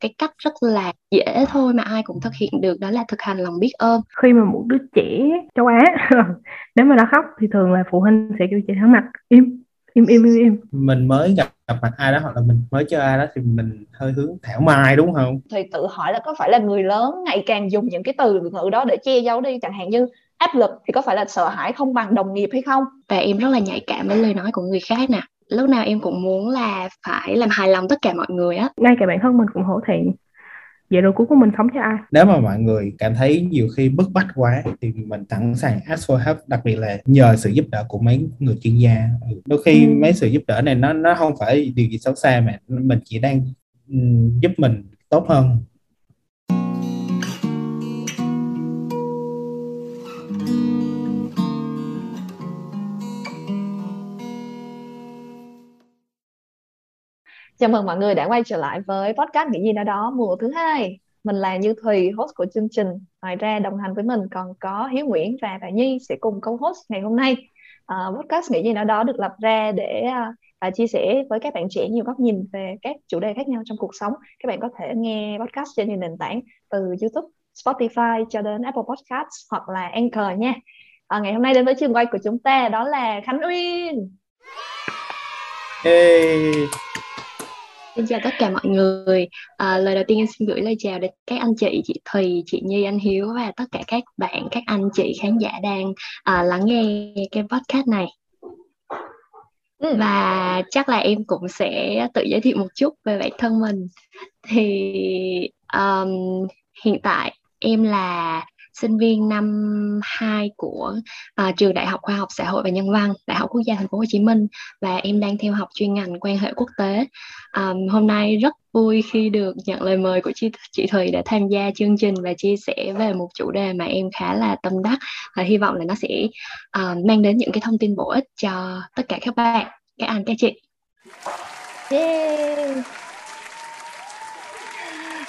cái cách rất là dễ thôi mà ai cũng thực hiện được đó là thực hành lòng biết ơn. Khi mà một đứa trẻ châu Á nếu mà nó khóc thì thường là phụ huynh sẽ kêu chị thẳng mặt im im im im im. Mình mới gặp gặp mặt ai đó hoặc là mình mới chơi ai đó thì mình hơi hướng thảo mai đúng không? Thì tự hỏi là có phải là người lớn ngày càng dùng những cái từ ngữ đó để che giấu đi chẳng hạn như áp lực thì có phải là sợ hãi không bằng đồng nghiệp hay không? Và em rất là nhạy cảm với lời nói của người khác nè lúc nào em cũng muốn là phải làm hài lòng tất cả mọi người á. Ngay cả bản thân mình cũng hổ thẹn. Vậy rồi cuối cùng mình sống cho ai? Nếu mà mọi người cảm thấy nhiều khi bức bách quá thì mình sẵn sàng ask for help đặc biệt là nhờ sự giúp đỡ của mấy người chuyên gia. Ừ, đôi khi ừ. mấy sự giúp đỡ này nó nó không phải điều gì xấu xa mà mình chỉ đang um, giúp mình tốt hơn Chào mừng mọi người đã quay trở lại với podcast Nghĩ gì đó đó mùa thứ hai. Mình là Như Thùy, host của chương trình. Ngoài ra đồng hành với mình còn có Hiếu Nguyễn và Bà Nhi sẽ cùng co-host ngày hôm nay. Uh, podcast Nghĩ gì đó đó được lập ra để uh, chia sẻ với các bạn trẻ nhiều góc nhìn về các chủ đề khác nhau trong cuộc sống. Các bạn có thể nghe podcast trên nhiều nền tảng từ YouTube, Spotify cho đến Apple Podcasts hoặc là Anchor nha. Uh, ngày hôm nay đến với trường quay của chúng ta đó là Khánh Uyên. Hey. Xin chào tất cả mọi người. À, lời đầu tiên em xin gửi lời chào đến các anh chị, chị Thùy, chị Nhi, anh Hiếu và tất cả các bạn, các anh chị khán giả đang à, lắng nghe cái podcast này. Ừ. Và chắc là em cũng sẽ tự giới thiệu một chút về bản thân mình. Thì um, hiện tại em là sinh viên năm 2 của uh, trường Đại học Khoa học Xã hội và Nhân văn, Đại học Quốc gia Thành phố Hồ Chí Minh và em đang theo học chuyên ngành quan hệ quốc tế. Um, hôm nay rất vui khi được nhận lời mời của chị chị Thùy để tham gia chương trình và chia sẻ về một chủ đề mà em khá là tâm đắc và hy vọng là nó sẽ uh, mang đến những cái thông tin bổ ích cho tất cả các bạn, các anh, các chị. Yeah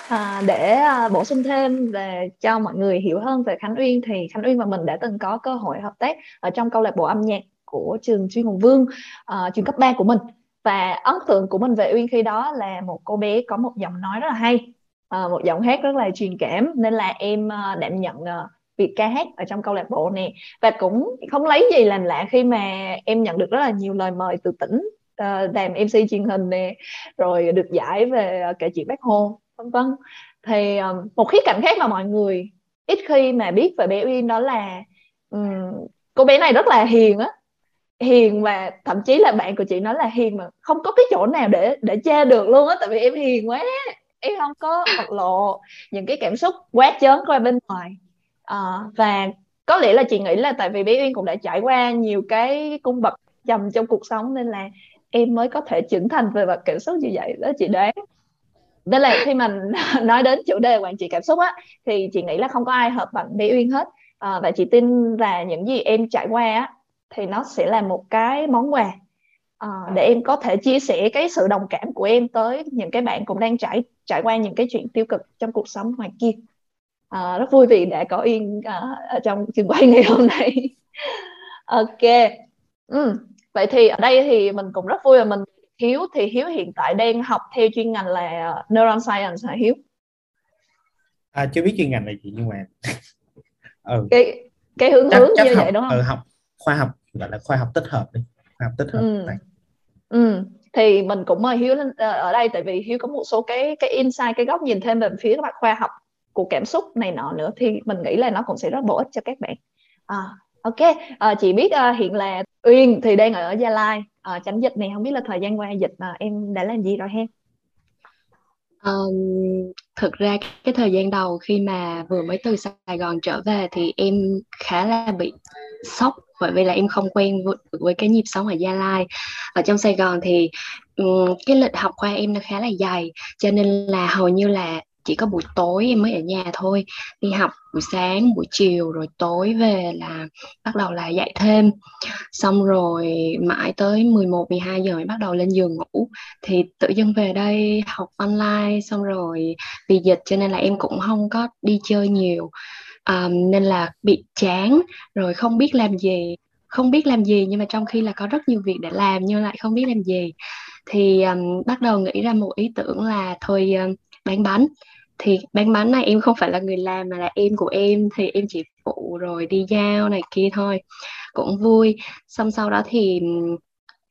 à, để à, bổ sung thêm về cho mọi người hiểu hơn về Khánh Uyên thì Khánh Uyên và mình đã từng có cơ hội hợp tác ở trong câu lạc bộ âm nhạc của trường chuyên Hùng Vương à, trường cấp 3 của mình. Và ấn tượng của mình về Uyên khi đó là một cô bé có một giọng nói rất là hay à, một giọng hát rất là truyền cảm nên là em à, đảm nhận à, việc ca hát ở trong câu lạc bộ này và cũng không lấy gì làm lạ khi mà em nhận được rất là nhiều lời mời từ tỉnh uh, đàm MC truyền hình nè rồi được giải về uh, kể chuyện bác Hồ vân vân. Thì um, một khía cạnh khác mà mọi người ít khi mà biết về bé Uyên đó là um, cô bé này rất là hiền á. Hiền và thậm chí là bạn của chị nói là hiền mà không có cái chỗ nào để để che được luôn á tại vì em hiền quá. Em không có bộc lộ những cái cảm xúc quá chớn qua bên ngoài. À, và có lẽ là chị nghĩ là tại vì bé Uyên cũng đã trải qua nhiều cái cung bậc trầm trong cuộc sống nên là em mới có thể trưởng thành về mặt cảm xúc như vậy đó chị đoán nên là khi mình nói đến chủ đề quản trị cảm xúc á thì chị nghĩ là không có ai hợp bằng bé Uyên hết. À, và chị tin là những gì em trải qua á thì nó sẽ là một cái món quà à, để em có thể chia sẻ cái sự đồng cảm của em tới những cái bạn cũng đang trải trải qua những cái chuyện tiêu cực trong cuộc sống ngoài kia. À, rất vui vì đã có Uyên à, ở trong trường quay ngày hôm nay. Ok. Ừ. vậy thì ở đây thì mình cũng rất vui là mình Hiếu thì Hiếu hiện tại đang học theo chuyên ngành là neuroscience hả Hiếu? À, chưa biết chuyên ngành là gì nhưng mà ừ. cái cái hướng chắc, hướng chắc như học, vậy đúng không? Ừ, học khoa học gọi là khoa học tích hợp đi khoa học tích hợp ừ. Này. ừ thì mình cũng mời Hiếu lên ờ, ở đây tại vì Hiếu có một số cái cái insight cái góc nhìn thêm về phía các bạn khoa học của cảm xúc này nọ nữa thì mình nghĩ là nó cũng sẽ rất bổ ích cho các bạn à, ok à, chị biết uh, hiện là Uyên thì đang ở Gia Lai uh, tránh dịch này không biết là thời gian qua dịch uh, em đã làm gì rồi ha Um, thực ra cái thời gian đầu khi mà vừa mới từ Sài Gòn trở về thì em khá là bị sốc bởi vì là em không quen với, với cái nhịp sống ở Gia Lai. Ở trong Sài Gòn thì um, cái lịch học khoa em nó khá là dày cho nên là hầu như là chỉ có buổi tối em mới ở nhà thôi. Đi học buổi sáng buổi chiều rồi tối về là bắt đầu là dạy thêm. Xong rồi mãi tới 11 12 giờ mới bắt đầu lên giường ngủ. Thì tự dưng về đây học online xong rồi vì dịch cho nên là em cũng không có đi chơi nhiều. Um, nên là bị chán rồi không biết làm gì. Không biết làm gì nhưng mà trong khi là có rất nhiều việc để làm nhưng lại không biết làm gì. Thì um, bắt đầu nghĩ ra một ý tưởng là thôi um, bán bánh thì bán bánh này em không phải là người làm mà là em của em thì em chỉ phụ rồi đi giao này kia thôi cũng vui. Xong sau đó thì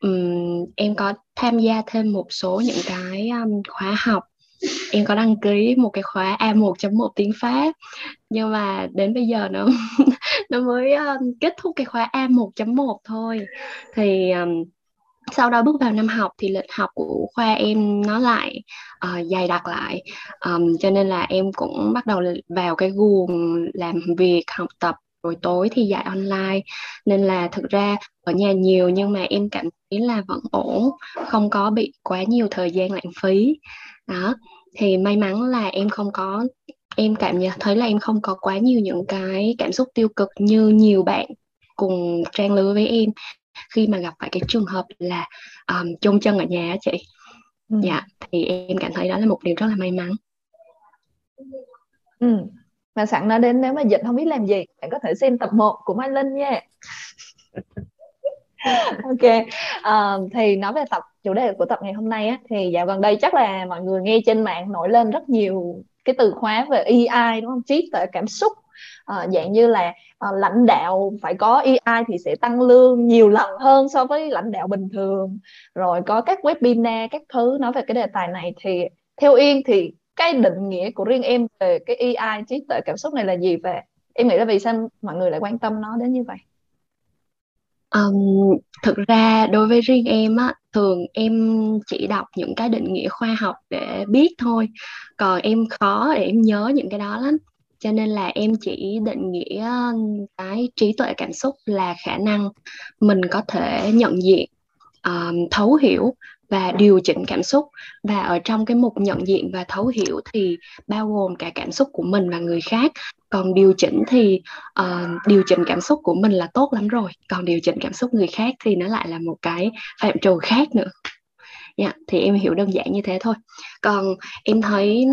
um, em có tham gia thêm một số những cái um, khóa học. Em có đăng ký một cái khóa A1.1 tiếng Pháp. Nhưng mà đến bây giờ nó nó mới um, kết thúc cái khóa A1.1 thôi. Thì um, sau đó bước vào năm học thì lịch học của khoa em nó lại uh, dày đặc lại. Um, cho nên là em cũng bắt đầu vào cái guồng làm việc học tập rồi tối thì dạy online. Nên là thực ra ở nhà nhiều nhưng mà em cảm thấy là vẫn ổn không có bị quá nhiều thời gian lãng phí. Đó thì may mắn là em không có em cảm nhận thấy là em không có quá nhiều những cái cảm xúc tiêu cực như nhiều bạn cùng trang lứa với em khi mà gặp phải cái trường hợp là um, chôn chân ở nhà á chị. Ừ. dạ thì em cảm thấy đó là một điều rất là may mắn. Ừ. mà sẵn nói đến nếu mà dịch không biết làm gì bạn có thể xem tập 1 của Mai Linh nha. Ok uh, thì nói về tập chủ đề của tập ngày hôm nay á, thì dạo gần đây chắc là mọi người nghe trên mạng nổi lên rất nhiều cái từ khóa về EI đúng không? Trí tuệ cảm xúc uh, dạng như là uh, lãnh đạo phải có AI thì sẽ tăng lương nhiều lần hơn so với lãnh đạo bình thường rồi có các webinar các thứ nói về cái đề tài này thì theo Yên thì cái định nghĩa của riêng em về cái AI trí tuệ cảm xúc này là gì về em nghĩ là vì sao mọi người lại quan tâm nó đến như vậy Um, thực ra đối với riêng em á, thường em chỉ đọc những cái định nghĩa khoa học để biết thôi. Còn em khó để em nhớ những cái đó lắm. Cho nên là em chỉ định nghĩa ờ, cái trí tuệ cảm xúc là khả năng mình có thể nhận diện, um, thấu hiểu và điều chỉnh cảm xúc. Và ở trong cái mục nhận diện và thấu hiểu thì bao gồm cả cảm xúc của mình và người khác. Còn điều chỉnh thì uh, điều chỉnh cảm xúc của mình là tốt lắm rồi. Còn điều chỉnh cảm xúc người khác thì nó lại là một cái phạm trù khác nữa. Yeah, thì em hiểu đơn giản như thế thôi. Còn em thấy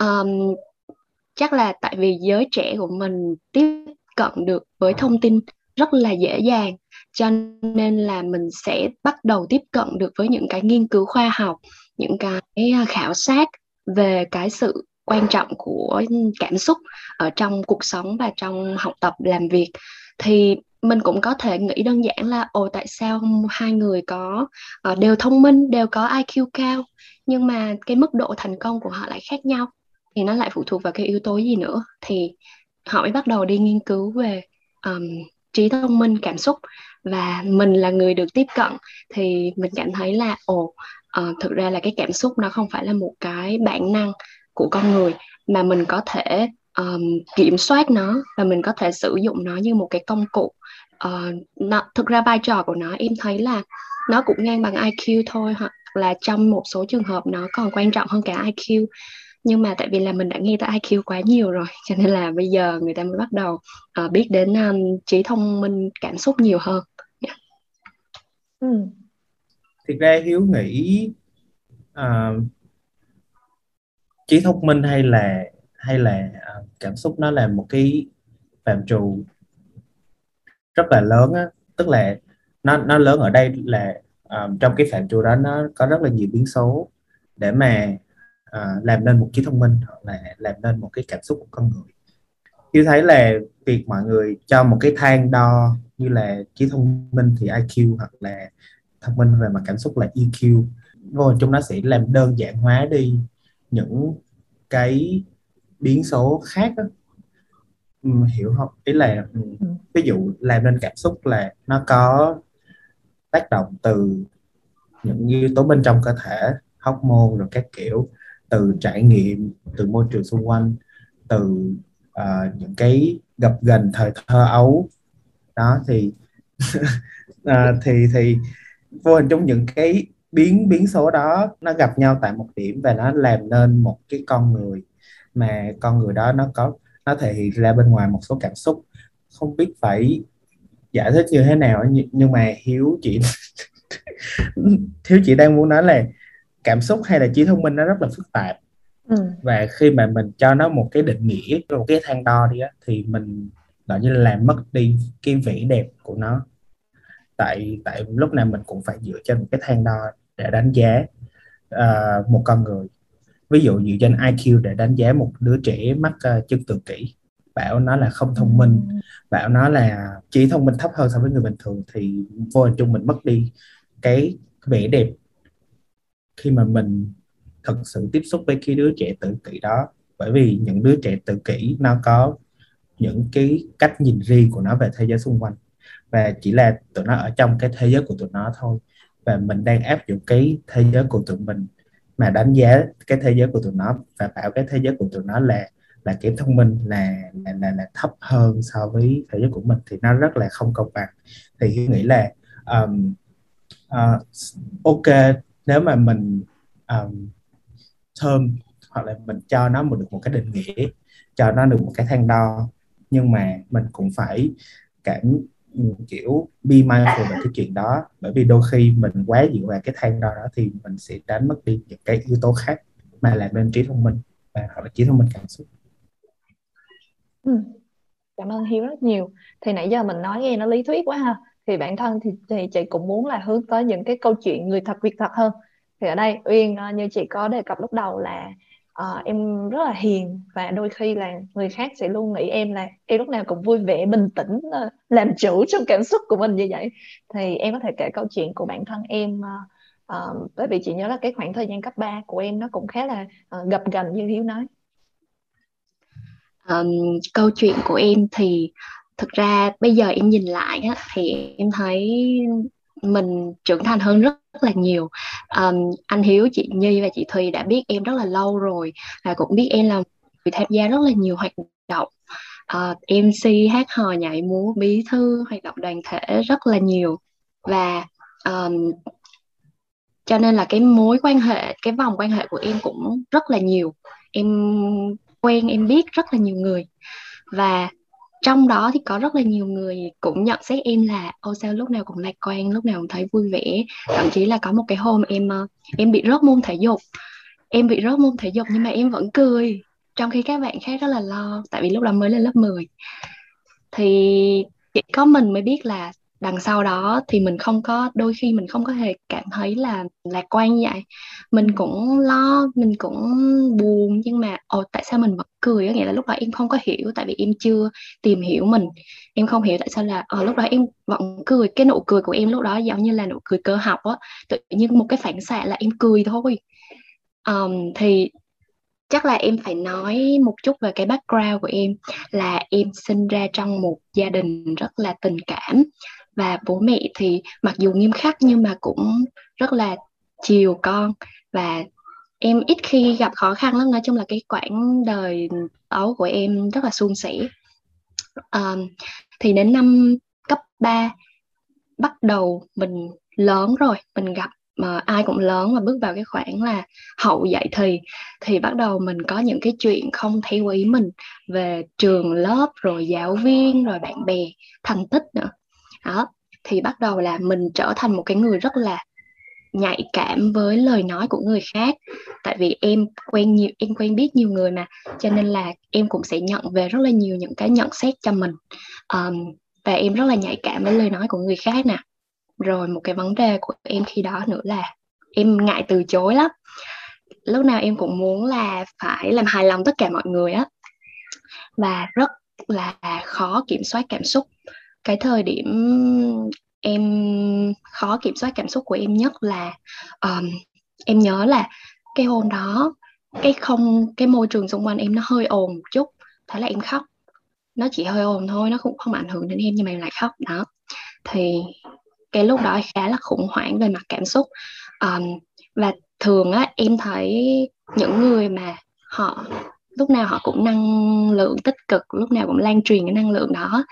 um, chắc là tại vì giới trẻ của mình tiếp cận được với thông tin rất là dễ dàng cho nên là mình sẽ bắt đầu tiếp cận được với những cái nghiên cứu khoa học những cái à, khảo sát về cái sự quan trọng của cảm xúc ở trong cuộc sống và trong học tập làm việc. Thì mình cũng có thể nghĩ đơn giản là ồ tại sao hai người có uh, đều thông minh đều có IQ cao nhưng mà cái mức độ thành công của họ lại khác nhau thì nó lại phụ thuộc vào cái yếu tố gì nữa? Thì họ mới bắt đầu đi nghiên cứu về um, trí thông minh cảm xúc. Và mình là người được tiếp cận thì mình cảm thấy là ồ uh, thực ra là cái cảm xúc nó không phải là một cái bản năng của con người mà mình có thể um, kiểm soát nó và mình có thể sử dụng nó như một cái công cụ. Uh, nó, thực ra vai trò của nó em thấy là nó cũng ngang bằng IQ thôi hoặc là trong một số trường hợp nó còn quan trọng hơn cả IQ nhưng mà tại vì là mình đã nghe tới IQ quá nhiều rồi cho nên là bây giờ người ta mới bắt đầu uh, biết đến um, trí thông minh cảm xúc nhiều hơn yeah. ừ. thực ra hiếu nghĩ uh, trí thông minh hay là hay là uh, cảm xúc nó là một cái phạm trù rất là lớn á tức là nó nó lớn ở đây là um, trong cái phạm trù đó nó có rất là nhiều biến số để mà uh, làm nên một trí thông minh hoặc là làm nên một cái cảm xúc của con người như thấy là việc mọi người cho một cái thang đo như là trí thông minh thì IQ hoặc là thông minh về mặt cảm xúc là EQ vô trong nó sẽ làm đơn giản hóa đi những cái biến số khác đó. Ừ, hiểu không ý là ừ, ừ. ví dụ làm nên cảm xúc là nó có tác động từ những yếu tố bên trong cơ thể hormone rồi các kiểu từ trải nghiệm từ môi trường xung quanh từ uh, những cái gặp gần thời thơ ấu. Đó thì uh, thì thì vô hình trong những cái biến biến số đó nó gặp nhau tại một điểm và nó làm nên một cái con người mà con người đó nó có nó thể hiện ra bên ngoài một số cảm xúc. Không biết phải giải thích như thế nào nhưng mà hiếu chị hiếu chị đang muốn nói là cảm xúc hay là trí thông minh nó rất là phức tạp. Ừ. và khi mà mình cho nó một cái định nghĩa một cái thang đo đi á thì mình gọi như là làm mất đi cái vẻ đẹp của nó. Tại tại lúc nào mình cũng phải dựa trên một cái thang đo để đánh giá uh, một con người. Ví dụ dựa trên IQ để đánh giá một đứa trẻ mắc uh, chứng tự kỷ bảo nó là không thông minh bảo nó là chỉ thông minh thấp hơn so với người bình thường thì vô hình chung mình mất đi cái vẻ đẹp khi mà mình thật sự tiếp xúc với cái đứa trẻ tự kỷ đó. Bởi vì những đứa trẻ tự kỷ nó có những cái cách nhìn riêng của nó về thế giới xung quanh. Và chỉ là tụi nó ở trong cái thế giới của tụi nó thôi. Và mình đang áp dụng cái thế giới của tụi mình mà đánh giá cái thế giới của tụi nó và bảo cái thế giới của tụi nó là là kém thông minh là là là, là thấp hơn so với thế giới của mình thì nó rất là không công bằng. Thì hiếu nghĩ là um, uh, ok nếu mà mình um, thơm hoặc là mình cho nó một được một cái định nghĩa cho nó được một cái thang đo nhưng mà mình cũng phải cảm kiểu be mindful về cái chuyện đó. Bởi vì đôi khi mình quá dựa vào cái thang đo đó thì mình sẽ đánh mất đi những cái yếu tố khác mà làm nên trí thông minh và hoặc là trí thông minh cảm xúc. Ừ. cảm ơn Hiếu rất nhiều. Thì nãy giờ mình nói nghe nó lý thuyết quá ha thì bản thân thì, thì chị cũng muốn là hướng tới những cái câu chuyện người thật việc thật hơn. Thì ở đây Uyên ờ, như chị có đề cập lúc đầu là uh, em rất là hiền và đôi khi là người khác sẽ luôn nghĩ em là em lúc nào cũng vui vẻ bình tĩnh uh, làm chủ trong cảm xúc của mình như vậy. Thì em có thể kể câu chuyện của bản thân em uh, uh, bởi vì chị nhớ là cái khoảng thời gian cấp 3 của em nó cũng khá là uh, gập ghềnh như Hiếu nói. Um, câu chuyện của em thì thực ra bây giờ em nhìn lại á, thì em thấy mình trưởng thành hơn rất, là nhiều. Um, anh Hiếu chị Nhi và chị Thùy đã biết em rất là lâu rồi và cũng biết em là người tham gia rất là nhiều hoạt động. Ờ, uh, MC hát hò nhảy múa bí thư hoạt động đoàn thể rất là nhiều. Và um, cho nên là cái mối quan hệ cái vòng quan hệ của em cũng rất là nhiều. Em quen em biết rất là nhiều người. Và trong đó thì có rất là nhiều người cũng nhận xét em là ô sao lúc nào cũng lạc quan, lúc nào cũng thấy vui vẻ. Thậm chí là có một cái hôm em ờ, em bị rớt môn thể dục. Em bị rớt môn thể dục nhưng mà em vẫn cười, trong khi các bạn khác rất là lo, tại vì lúc đó mới lên lớp 10 thì chỉ có mình mới biết là đằng sau đó thì mình không có đôi khi mình không có hề cảm thấy là lạc quan như vậy. Mình cũng lo mình cũng buồn nhưng mà ồ tại sao mình vẫn cười nghĩa là lúc đó em không có hiểu tại vì em chưa tìm hiểu mình. Em không hiểu tại sao là ờ, lúc đó em vẫn cười. Cái nụ cười của em lúc đó giống như là nụ cười cơ học á. Tự nhiên một cái phản xạ là em cười thôi. Um, thì chắc là em phải nói một chút về cái background của em là em sinh ra trong một gia đình rất là tình cảm và bố mẹ thì mặc dù nghiêm khắc nhưng mà cũng rất là chiều con. Và em ít khi gặp khó khăn lắm. Nói chung là cái quãng đời ấu của em rất là suôn sẻ. Um, thì đến năm cấp 3 bắt đầu mình lớn rồi. Mình gặp mà ai cũng lớn và bước vào cái khoảng là hậu dạy thì thì bắt đầu mình có những cái chuyện không theo ý mình về trường lớp rồi giáo viên rồi bạn bè thành tích nữa đó thì bắt đầu là mình trở thành một cái người rất là nhạy cảm với lời nói của người khác. Tại vì em quen nhiều em quen biết nhiều người mà cho nên là em cũng sẽ nhận về rất là nhiều những cái nhận xét cho mình. Um, và em rất là nhạy cảm với lời nói của người khác nè. Rồi một cái vấn đề của em khi đó nữa là em ngại từ chối lắm. Lúc nào em cũng muốn là phải làm hài lòng tất cả mọi người á. Và rất là khó kiểm soát cảm xúc cái thời điểm em khó kiểm soát cảm xúc của em nhất là um, em nhớ là cái hôm đó cái không cái môi trường xung quanh em nó hơi ồn một chút thế là em khóc. Nó chỉ hơi ồn thôi nó cũng không ảnh hưởng đến em nhưng mà em lại khóc đó. Thì cái lúc đó khá là khủng hoảng về mặt cảm xúc. Um, và thường á em thấy những người mà họ lúc nào họ cũng năng lượng tích cực lúc nào cũng lan truyền cái năng lượng đó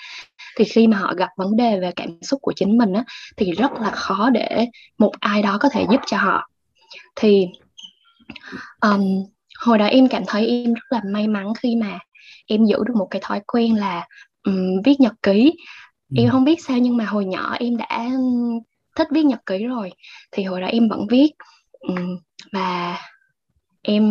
thì khi mà họ gặp vấn đề về cảm xúc của chính mình á thì rất là khó để một ai đó có thể giúp cho họ. Thì um, hồi đó em cảm thấy em rất là may mắn khi mà em giữ được một cái thói quen là um, viết nhật ký. Ừ. em không biết sao nhưng mà hồi nhỏ em đã thích viết nhật ký rồi. Thì hồi đó em vẫn viết. Um, và em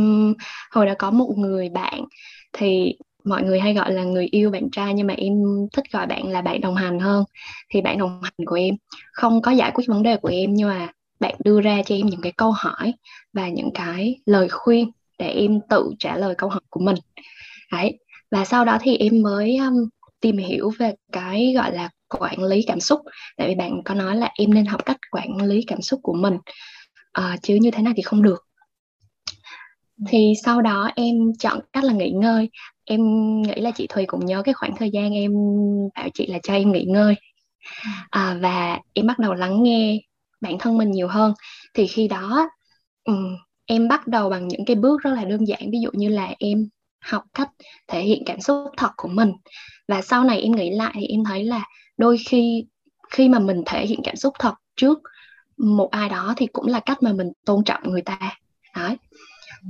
hồi đó có một người bạn thì mọi người hay gọi là người yêu bạn trai nhưng mà em thích gọi bạn là bạn đồng hành hơn. Thì bạn đồng hành của em không có giải quyết vấn đề của em nhưng mà bạn đưa ra cho em những cái câu hỏi và những cái lời khuyên để em tự trả lời câu hỏi của mình. Đấy. Và sau đó thì em mới um, tìm hiểu về cái gọi là quản lý cảm xúc. Tại vì bạn có nói là em nên học cách quản lý cảm xúc của mình uh, chứ như thế này thì không được. Thì sau đó em chọn cách là nghỉ ngơi em nghĩ là chị Thùy cũng nhớ cái khoảng thời gian em bảo chị là cho em nghỉ ngơi. À, và em bắt đầu lắng nghe bản thân mình nhiều hơn. Thì khi đó um, em bắt đầu bằng những cái bước rất là đơn giản. Ví dụ như là em học cách thể hiện cảm xúc thật của mình. Và sau này em nghĩ lại thì em thấy là đôi khi khi mà mình thể hiện cảm xúc thật trước một ai đó thì cũng là cách mà mình tôn trọng người ta. Đấy.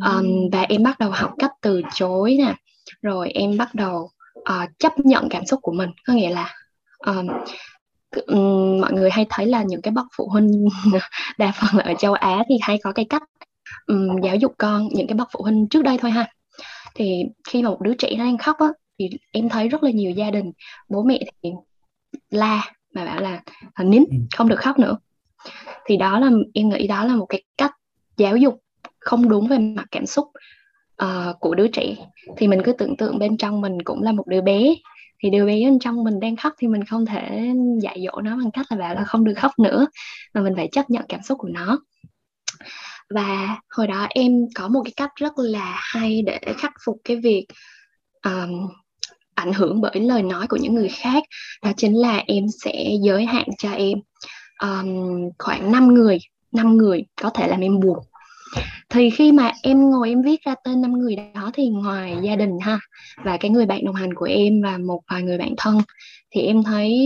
Um, và em bắt đầu học cách từ chối nè rồi em bắt đầu uh, chấp nhận cảm xúc của mình. Có nghĩa là um, um, mọi người hay thấy là những cái bậc phụ huynh đa phần là ở châu Á thì hay có cái cách um, giáo dục con những cái bậc phụ huynh trước đây thôi ha. Thì khi mà một đứa trẻ nó đang khóc á thì em thấy rất là nhiều gia đình bố mẹ thì la mà bảo là nín ừ. không được khóc nữa. Thì đó là em nghĩ đó là một cái cách giáo dục không đúng về mặt cảm xúc uh, của đứa trẻ. Thì mình cứ tưởng tượng bên trong mình cũng là một đứa bé. Thì đứa bé bên trong mình đang khóc thì mình không thể dạy dỗ nó bằng cách là bảo là không được khóc nữa mà mình phải chấp nhận cảm xúc của nó. Và hồi đó em có một cái cách rất là hay để khắc phục cái việc um, ảnh hưởng bởi lời nói của những người khác. Đó chính là em sẽ giới hạn cho em um, khoảng 5 người 5 người có thể làm em buồn thì khi mà em ngồi em viết ra tên năm người đó thì ngoài gia đình ha và cái người bạn đồng hành của em và một vài người bạn thân thì em thấy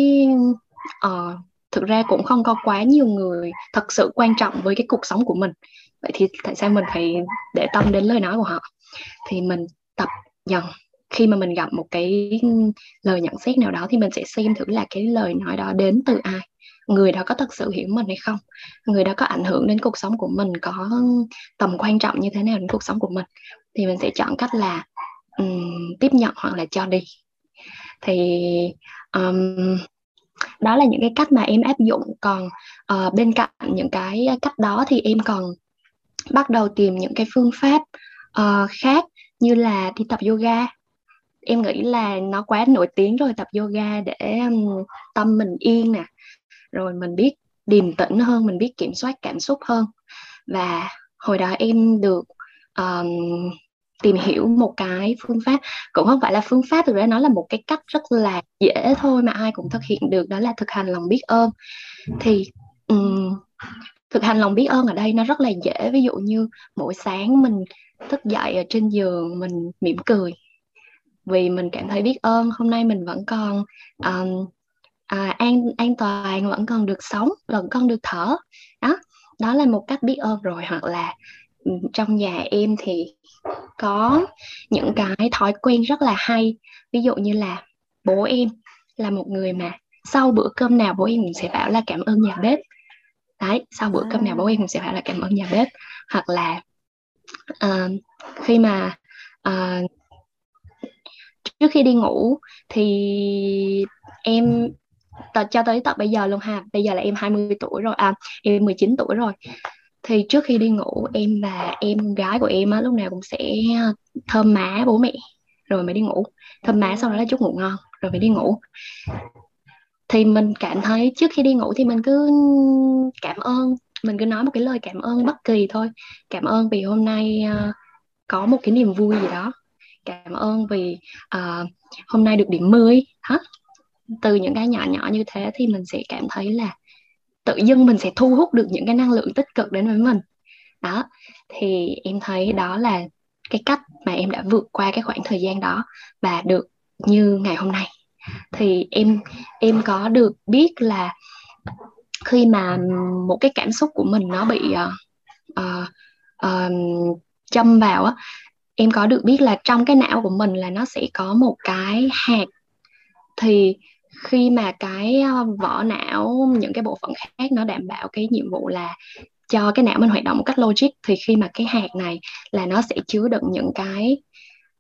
uh, thực ra cũng không có quá nhiều người thật sự quan trọng với cái cuộc sống của mình. Vậy thì tại sao mình phải để tâm đến lời nói của họ? Thì mình tập dần. Khi mà mình gặp một cái lời nhận xét nào đó thì mình sẽ xem thử là cái lời nói đó đến từ ai người đó có thật sự hiểu mình hay không? Người đó có ảnh hưởng đến cuộc sống của mình có tầm quan trọng như thế nào đến cuộc sống của mình? Thì mình sẽ chọn cách là um, tiếp nhận hoặc là cho đi. Thì um, đó là những cái cách mà em áp dụng. Còn uh, bên cạnh những cái cách đó thì em còn bắt đầu tìm những cái phương pháp uh, khác như là đi tập yoga. Em nghĩ là nó quá nổi tiếng rồi tập yoga để um, tâm mình yên nè rồi mình biết điềm tĩnh hơn mình biết kiểm soát cảm xúc hơn. Và hồi đó em được um, tìm hiểu một cái phương pháp cũng không phải là phương pháp thực ra nó là một cái cách rất là dễ thôi mà ai cũng thực hiện được đó là thực hành lòng biết ơn. Thì um, thực hành lòng biết ơn ở đây nó rất là dễ. Ví dụ như mỗi sáng mình thức dậy ở trên giường mình mỉm cười vì mình cảm thấy biết ơn hôm nay mình vẫn còn um, à, an an toàn vẫn còn được sống vẫn còn được thở. Đó đó là một cách biết ơn rồi. Hoặc là ừ, trong nhà em thì có những cái thói quen rất là hay. Ví dụ như là bố em là một người mà sau bữa cơm nào bố em cũng sẽ bảo là cảm ơn nhà bếp. Đấy sau bữa cơm nào bố em cũng sẽ bảo là cảm ơn nhà bếp. Hoặc là uh, khi mà uh, trước khi đi ngủ thì em cho tới tận bây giờ luôn ha. Bây giờ là em 20 tuổi rồi à em 19 tuổi rồi. Thì trước khi đi ngủ em và em gái của em á lúc nào cũng sẽ à, thơm má bố mẹ rồi mới đi ngủ. Thơm má sau đó là chút ngủ ngon rồi mới đi ngủ. Thì mình cảm thấy trước khi đi ngủ thì mình cứ cảm ơn mình cứ nói một cái lời cảm ơn bất kỳ thôi. Cảm ơn vì hôm nay uh, có một cái niềm vui gì đó. Cảm ơn vì uh, hôm nay được điểm 10 hả từ những cái nhỏ nhỏ như thế thì mình sẽ cảm thấy là tự dưng mình sẽ thu hút được những cái năng lượng tích cực đến với mình. Đó thì em thấy đó là cái cách mà em đã vượt qua cái khoảng thời gian đó và được như ngày hôm nay. Thì em em có được biết là khi mà một cái cảm xúc của mình nó bị uh, uh, châm vào á em có được biết là trong cái não của mình là nó sẽ có một cái hạt. Thì khi mà cái ờ, vỏ não những cái bộ phận khác nó đảm bảo cái nhiệm vụ là cho cái não mình hoạt động một cách logic thì khi mà cái hạt này là nó sẽ chứa đựng những cái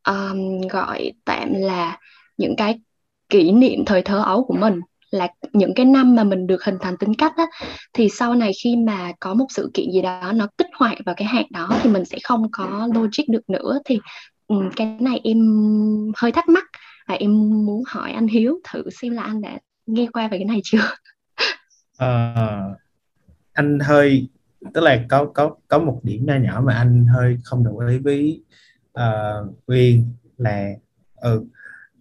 um, gọi tạm là những cái kỷ niệm thời thơ ấu của mình là những cái năm mà mình được hình thành tính cách á thì sau này khi mà có một sự kiện gì đó nó kích hoạt vào cái hạt đó thì mình sẽ không có logic được nữa. Thì um, cái này em hơi thắc mắc và em muốn hỏi anh Hiếu thử xem là anh đã nghe qua về cái này chưa? À, anh hơi tức là có có có một điểm nho nhỏ mà anh hơi không đồng ý với ờ, uh, Uyên là ừ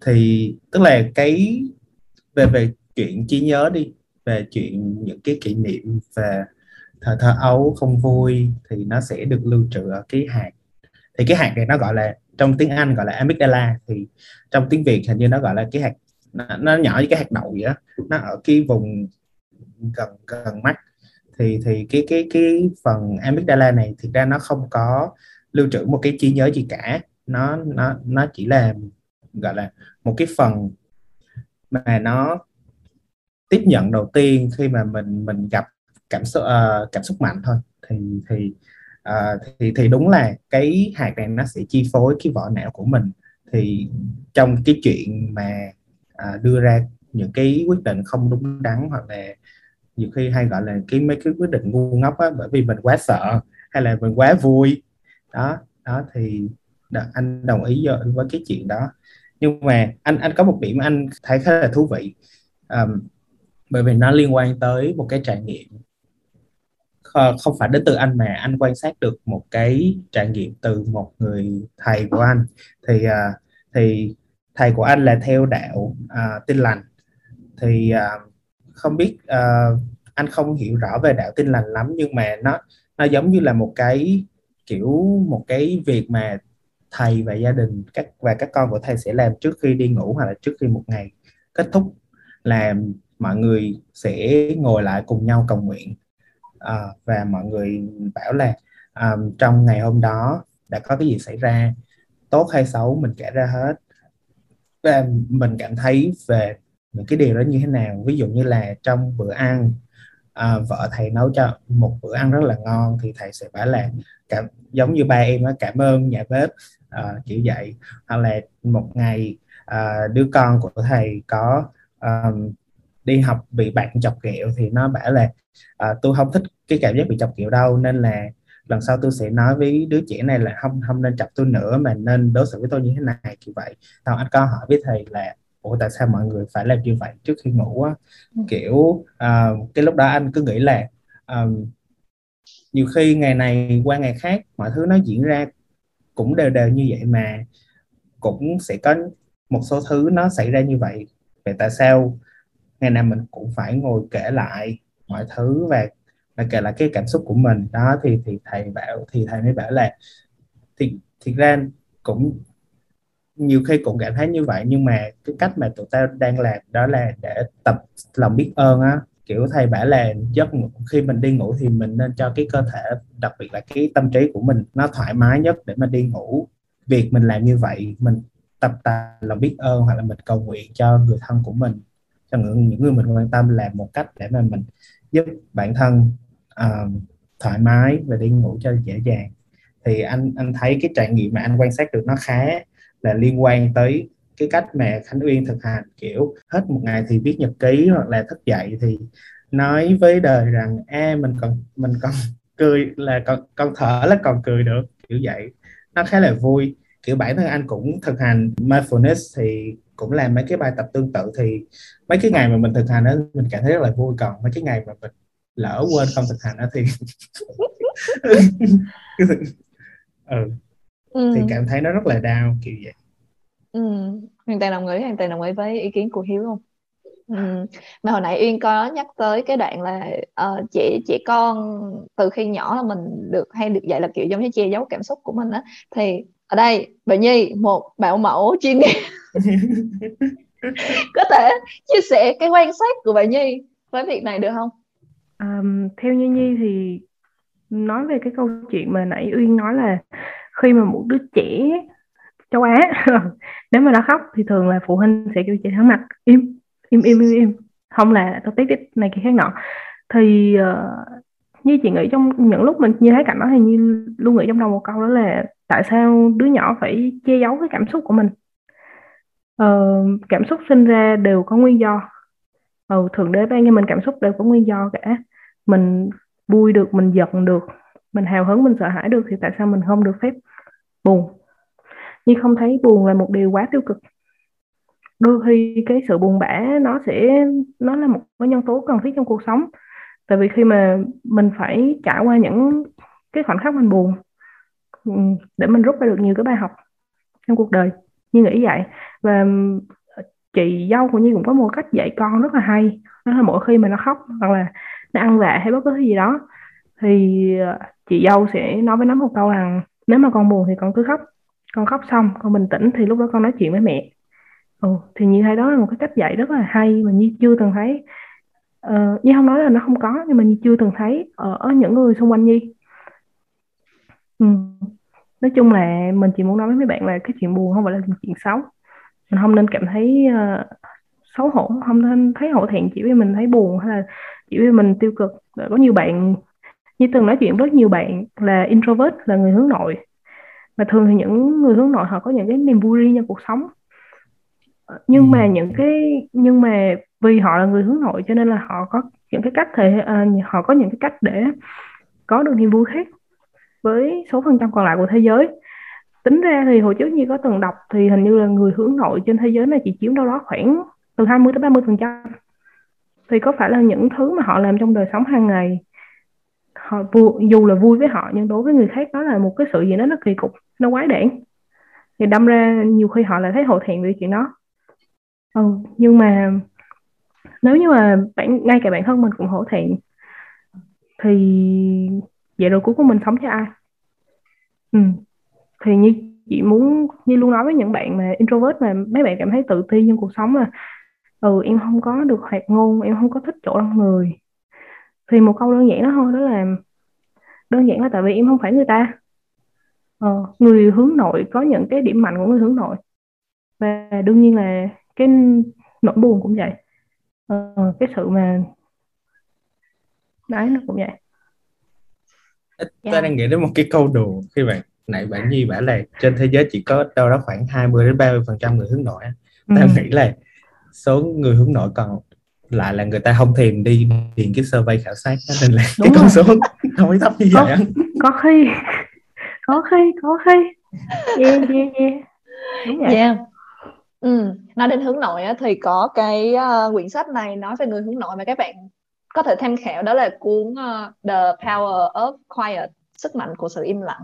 thì tức là cái về về chuyện trí nhớ đi về chuyện những cái kỷ niệm về thờ thơ ấu không vui thì nó sẽ được lưu trữ ở cái hạt. Thì cái hạt này nó gọi là trong tiếng Anh gọi là amygdala thì trong tiếng Việt hình như nó gọi là cái hạt nó, nó nhỏ như cái hạt đậu vậy đó nó ở cái vùng gần gần mắt. Thì thì cái cái cái phần amygdala này thực ra nó không có lưu trữ một cái trí nhớ gì cả. Nó nó nó chỉ là gọi là một cái phần mà nó tiếp nhận đầu tiên khi mà mình mình gặp cảm xúc uh, cảm xúc mạnh thôi. Thì thì uh, thì thì đúng là cái hạt này nó sẽ chi phối cái vỏ não của mình. Thì trong cái chuyện mà uh, đưa ra những cái quyết định không đúng đắn hoặc là nhiều khi hay gọi là cái mấy cái quyết định ngu ngốc á bởi vì mình quá sợ hay là mình quá vui. Đó đó thì đó, anh đồng ý với cái chuyện đó. Nhưng mà anh anh có một điểm anh thấy khá là thú vị. Um, bởi vì nó liên quan tới một cái trải nghiệm Ờ, không phải đến từ anh mà anh quan sát được một cái trải nghiệm từ một người thầy của anh. Thì uh, thì thầy của anh là theo đạo uh, tin lành. Thì uh, không biết uh, anh không hiểu rõ về đạo tin lành lắm nhưng mà nó nó giống như là một cái kiểu một cái việc mà thầy và gia đình các và các con của thầy sẽ làm trước khi đi ngủ hoặc là trước khi một ngày kết thúc là mọi người sẽ ngồi lại cùng nhau cầu nguyện à, và mọi người bảo là à, trong ngày hôm đó đã có cái gì xảy ra tốt hay xấu mình kể ra hết. Và mình cảm thấy về những cái điều đó như thế nào. Ví dụ như là trong bữa ăn à, vợ thầy nấu cho một bữa ăn rất là ngon thì thầy sẽ bảo là cảm giống như ba em đó, cảm ơn nhà bếp. À, kiểu vậy. Hoặc là một ngày à, đứa con của thầy có um, đi học bị bạn chọc ghẹo thì nó bảo là à, tôi không thích cái cảm giác bị chọc ghẹo đâu nên là lần sau tôi sẽ nói với đứa trẻ này là không không nên chọc tôi nữa mà nên đối xử với tôi như thế này kiểu vậy. Sau anh có hỏi với thầy là ủa tại sao mọi người phải làm như vậy trước khi ngủ á? Ừ. kiểu uh, cái lúc đó anh cứ nghĩ là um, nhiều khi ngày này qua ngày khác mọi thứ nó diễn ra cũng đều đều như vậy mà cũng sẽ có một số thứ nó xảy ra như vậy. Vậy tại sao ngày nào mình cũng phải ngồi kể lại mọi thứ và và kể lại cái cảm xúc của mình. Đó, thì thì thầy bảo, thì thầy mới bảo là thì thực ra cũng nhiều khi cũng cảm thấy như vậy, nhưng mà cái cách mà tụi ta đang làm đó là để tập lòng biết ơn á. Kiểu thầy bảo là giấc ngủ, khi mình đi ngủ thì mình nên cho cái cơ thể, đặc biệt là cái tâm trí của mình, nó thoải mái nhất để mà đi ngủ. Việc mình làm như vậy, mình tập ta lòng biết ơn hoặc là mình cầu nguyện cho người thân của mình cho những, những người mình quan tâm là một cách để mà mình giúp bản thân uh, thoải mái và đi ngủ cho dễ dàng. Thì anh anh thấy cái trải nghiệm mà anh quan sát được nó khá là liên quan tới cái cách mà Khánh Uyên thực hành. Kiểu hết một ngày thì viết nhật ký hoặc là thức dậy thì nói với đời rằng a mình còn mình còn cười là còn còn thở là còn cười được. Kiểu vậy. Nó khá là vui. Kiểu bản thân anh cũng thực hành mindfulness thì cũng làm mấy cái bài tập tương tự thì mấy cái ngày mà mình thực hành đó mình cảm thấy rất là vui còn mấy cái ngày mà mình lỡ quên không thực hành đó thì ừ. ừ. thì cảm thấy nó rất là đau kiểu vậy ừ. hoàn toàn đồng ý hoàn toàn đồng ý với ý kiến của hiếu không Ừ. mà hồi nãy Uyên có nhắc tới cái đoạn là uh, trẻ trẻ con từ khi nhỏ là mình được hay được dạy là kiểu giống như che giấu cảm xúc của mình á thì ở đây bà Nhi một bảo mẫu chuyên nghiệp có thể chia sẻ cái quan sát của bà Nhi với việc này được không? Um, theo Nhi Nhi thì nói về cái câu chuyện mà nãy Uyên nói là khi mà một đứa trẻ châu Á nếu mà nó khóc thì thường là phụ huynh sẽ kêu chị thắng mặt im im im im im. Không là tao tiếc này kia khác nọ. Thì uh, như chị nghĩ trong những lúc mình như thấy cảnh đó thì như luôn nghĩ trong đầu một câu đó là tại sao đứa nhỏ phải che giấu cái cảm xúc của mình? Ờ, cảm xúc sinh ra đều có nguyên do. Ừ, thượng đế ban cho mình cảm xúc đều có nguyên do cả. Mình vui được mình giận được mình hào hứng mình sợ hãi được thì tại sao mình không được phép buồn? Nhưng không thấy buồn là một điều quá tiêu cực. Đôi khi cái sự buồn bã nó sẽ nó là một cái nhân tố cần thiết trong cuộc sống. Tại vì khi mà mình phải trải qua những cái khoảnh khắc mình buồn Ừ, để mình rút ra được nhiều cái bài học trong cuộc đời. Như nghĩ vậy. Và ừ, chị dâu của Nhi cũng có một cách dạy con rất là hay. Đó là mỗi khi mà nó khóc hoặc là nó ăn vạ hay bất cứ thứ gì đó thì ờ, chị dâu sẽ nói với nó một câu rằng nếu mà con buồn thì con cứ khóc. Con khóc xong con bình tĩnh thì lúc đó con nói chuyện với mẹ. Ừ, thì như thấy đó là một cái cách dạy rất là hay mà Nhi chưa từng thấy. Ờ, uh, như không nói là nó không có nhưng mà Nhi chưa từng thấy ở, ở những người xung quanh nhi. Ừ nói chung là mình chỉ muốn nói với mấy bạn là cái chuyện buồn không phải là chuyện xấu. Mình không nên cảm thấy uh, xấu hổ không nên thấy hổ thẹn chỉ vì mình thấy buồn hay là chỉ vì mình tiêu cực. Có nhiều bạn như từng nói chuyện với nhiều bạn là introvert là người hướng nội. Và thường thì những người hướng nội họ có những cái niềm vui riêng trong cuộc sống. Nhưng ừ. mà những cái nhưng mà vì họ là người hướng nội cho nên là họ có những cái cách thể uh, họ có những cái cách để có được niềm vui khác với số phần trăm còn lại của thế giới. Tính ra thì hồi trước như có từng đọc thì hình như là người hướng nội trên thế giới này chỉ chiếm đâu đó khoảng từ 20 tới 30 phần trăm. Thì có phải là những thứ mà họ làm trong đời sống hàng ngày họ vui, dù là vui với họ nhưng đối với người khác đó là một cái sự gì đó nó kỳ cục nó quái đản. Thì đâm ra nhiều khi họ lại thấy hổ thẹn về chuyện đó. Ừ, nhưng mà nếu như mà bạn ngay cả bản thân mình cũng hổ thẹn thì vậy rồi cuối cùng mình sống cho ai? Ừ. thì như chị muốn như luôn nói với những bạn mà introvert mà mấy bạn cảm thấy tự ti trong cuộc sống là ừ em không có được hoạt ngôn em không có thích chỗ đông người. Thì một câu đơn giản đó thôi đó là đơn giản là tại vì em không phải người ta. Ờ, người hướng nội có những cái điểm mạnh của người hướng nội. Và đương nhiên là cái nỗi buồn cũng vậy. Ờ, cái sự mà đấy nó cũng vậy yeah. tôi đang nghĩ đến một cái câu đùa khi bạn nãy bạn nhi bảo là trên thế giới chỉ có đâu đó khoảng 20 đến 30 phần trăm người hướng nội ừ. tao nghĩ là số người hướng nội còn lại là người ta không thèm đi điền cái survey khảo sát đó, nên là Đúng cái con số không biết thấp như có, vậy có khi có khi có khi yeah yeah yeah đúng vậy yeah. Ừ, nói đến hướng nội á, thì có cái uh, quyển sách này nói về người hướng nội mà các bạn có thể tham khảo đó là cuốn uh, The Power of Quiet sức mạnh của sự im lặng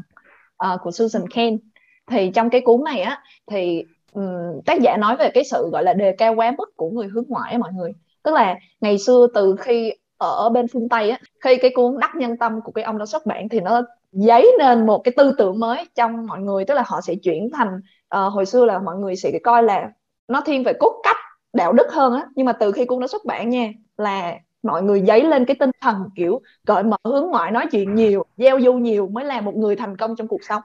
uh, của Susan Cain. Thì trong cái cuốn này á thì um, tác giả nói về cái sự gọi là đề cao quá mức của người hướng ngoại á mọi người. Tức là ngày xưa từ khi ở bên phương Tây á khi cái cuốn đắc nhân tâm của cái ông đó xuất bản thì nó dấy nên một cái tư tưởng mới trong mọi người. Tức là họ sẽ chuyển thành uh, hồi xưa là mọi người sẽ coi là nó thiên về cốt cách đạo đức hơn á. Nhưng mà từ khi cuốn đó xuất bản nha là mọi người dấy lên cái tinh thần kiểu cởi mở hướng ngoại nói chuyện nhiều gieo du nhiều mới là một người thành công trong cuộc sống.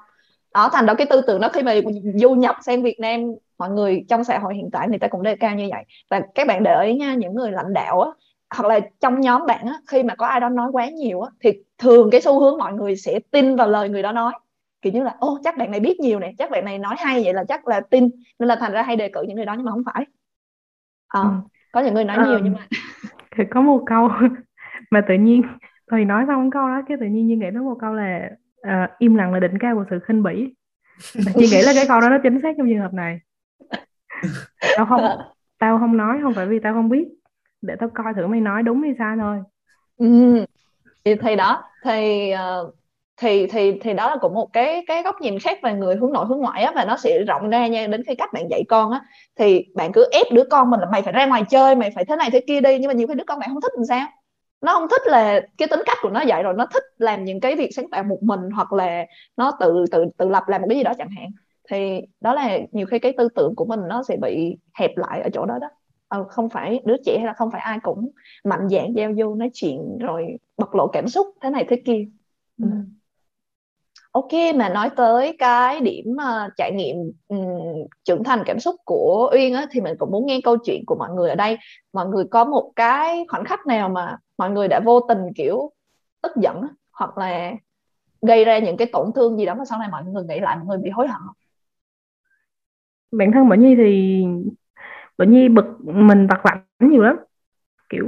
Đó thành đó cái tư tưởng đó khi mà du nhập sang Việt Nam mọi người trong xã hội hiện tại người ta cũng đề cao như vậy. Và các bạn để ý nha những người lãnh đạo á hoặc là trong nhóm bạn á khi mà có ai đó nói quá nhiều á thì thường cái xu hướng mọi người sẽ tin vào lời người đó nói. Kiểu như là ô chắc bạn này biết nhiều này chắc bạn này nói hay vậy là chắc là tin. Nên là thành ra hay đề cử những người đó nhưng mà không phải. À, ừ. có những người nói nhiều nhưng mà thì có một câu mà tự nhiên thì nói xong câu đó cái tự nhiên như nghĩ đến một câu là uh, im lặng là đỉnh cao của sự khinh bỉ. Chị nghĩ là cái câu đó nó chính xác trong trường hợp này. Tao không tao không nói không phải vì tao không biết. Để tao coi thử mày nói đúng hay sai thôi. Ừ. thì đó thì uh, ờ, thì thì thì đó là cũng một cái cái góc nhìn khác về người hướng nội hướng ngoại á và nó sẽ rộng ra nha đến khi các bạn dạy con á. Thì bạn cứ ép đứa con mình là mày phải ra ngoài chơi mày phải thế này thế kia đi nhưng mà nhiều khi đứa con bạn không thích làm sao? Nó không thích là cái tính cách của nó vậy rồi nó thích làm những cái việc sáng tạo một mình hoặc là nó tự tự tự lập làm một cái gì đó chẳng hạn. Thì đó là nhiều khi cái tư tưởng của mình nó sẽ bị hẹp lại ở chỗ đó đó. Ờ, không phải đứa trẻ hay là không phải ai cũng mạnh dạn giao du nói chuyện rồi bộc lộ cảm xúc thế này thế kia. Ừ. Ok mà nói tới cái điểm uh, trải nghiệm um, trưởng thành cảm xúc của Uyên á, thì mình cũng muốn nghe câu chuyện của mọi người ở đây. Mọi người có một cái khoảnh khắc nào mà mọi người đã vô tình kiểu tức giận hoặc là gây ra những cái tổn thương gì đó mà sau này mọi người nghĩ lại mọi người bị hối hận bản thân Bảo Nhi thì Bảo Nhi bực mình vặt vặt nhiều lắm. Kiểu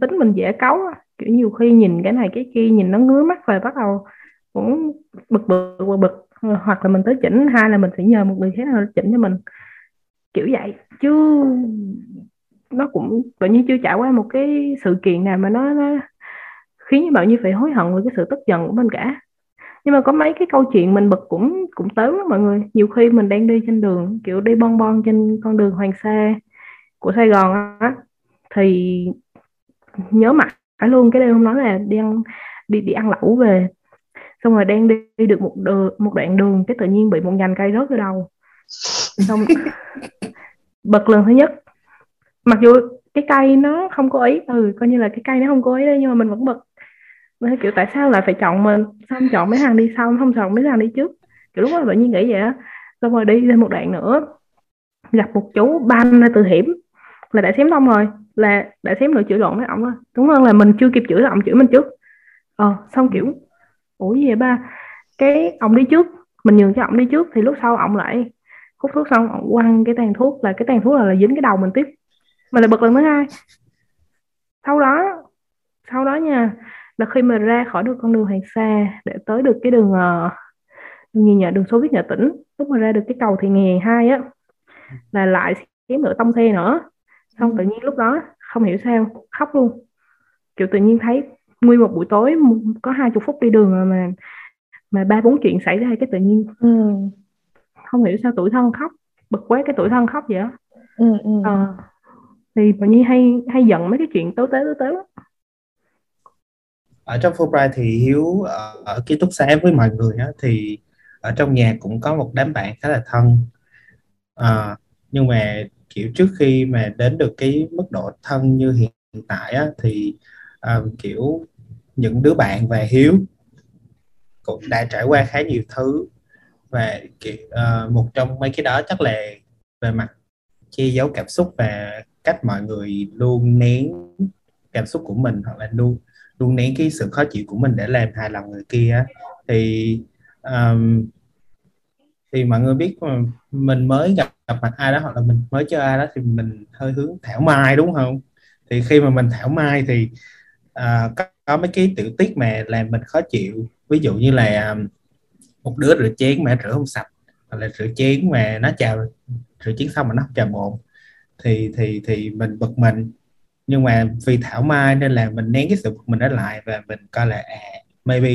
tính mình dễ cáu kiểu nhiều khi nhìn cái này cái kia nhìn nó ngứa mắt rồi bắt đầu cũng bực bực bực bực hoặc là mình tới chỉnh hai là mình sẽ nhờ một người khác nào chỉnh cho mình. Kiểu vậy. Chứ nó cũng tự nhiên chưa trải qua một cái sự kiện nào mà nó, nó khiến như bạn như phải hối hận về cái sự tức giận của mình cả. Nhưng mà có mấy cái câu chuyện mình bực cũng cũng tới lắm mọi người. Nhiều khi mình đang đi trên đường kiểu đi bon bon trên con đường Hoàng Sa của Sài Gòn á thì nhớ mặt phải luôn cái đêm hôm đó là đi ăn đi đi ăn lẩu về xong rồi đang đi, đi được một đường, một đoạn đường cái tự nhiên bị một nhành cây rớt ở đầu. Xong bật lần thứ nhất. Mặc dù cái cây nó không có ý ừ coi như là cái cây nó không có ý đây nhưng mà mình vẫn bật. Nên kiểu tại sao lại phải chọn mình? Sao không chọn mấy thằng đi sau không chọn mấy thằng đi trước? Kiểu lúc đó tự nhiên nghĩ vậy á. Xong rồi đi lên một đoạn nữa. Gặp một chú ban ra từ hiểm. Là đã xém đông rồi. Là đã xém nữa chửi lộn với ổng rồi đúng hơn là mình chưa kịp chửi là ổng chửi mình trước. Ờ xong kiểu ủa gì vậy ba? Cái ông đi trước mình nhường cho ổng đi trước thì lúc sau ổng lại hút thuốc xong ổng quăng cái tàn thuốc là cái tàn thuốc là, là dính cái đầu mình tiếp. Mà lại bật lần thứ hai. Sau đó sau đó nha là khi mà ra khỏi được con đường Hoàng Sa để tới được cái đường uh, gì nhỉ? Đường số viết nhà tỉnh. Lúc mà ra được cái cầu thì nghề hai á là lại xém nữa tông xe nữa. Xong tự nhiên lúc đó không hiểu sao khóc luôn. Kiểu tự nhiên thấy nguyên một buổi tối có hai chục phút đi đường mà mà ba bốn chuyện xảy ra cái tự nhiên ừ. không hiểu sao tuổi thân khóc bực quá cái tuổi thân khóc vậy á ừ, ừ. ờ, thì tự nhiên hay hay giận mấy cái chuyện tếu tế tếu tế ở trong Fulbright thì Hiếu ở, ở ký túc xá với mọi người á, thì ở trong nhà cũng có một đám bạn khá là thân à, nhưng mà kiểu trước khi mà đến được cái mức độ thân như hiện tại á, thì um, kiểu những đứa bạn và hiếu cũng đã trải qua khá nhiều thứ. Và uh, một trong mấy cái đó chắc là về mặt che giấu cảm xúc và cách mọi người luôn nén cảm xúc của mình hoặc là luôn luôn nén cái sự khó chịu của mình để làm hài lòng người kia thì um, thì mọi người biết mà mình mới gặp, gặp mặt ai đó hoặc là mình mới chơi ai đó thì mình hơi hướng thảo mai đúng không? Thì khi mà mình thảo mai thì uh, có, có mấy cái tiểu tiết mà làm mình khó chịu. Ví dụ như là um, một đứa rửa chén mà rửa không sạch hoặc là rửa chén mà nó chào rửa chén xong mà nó không chào bồn thì thì thì mình bực mình. Nhưng mà vì thảo mai nên là mình nén cái sự bực mình đó lại và mình coi là à maybe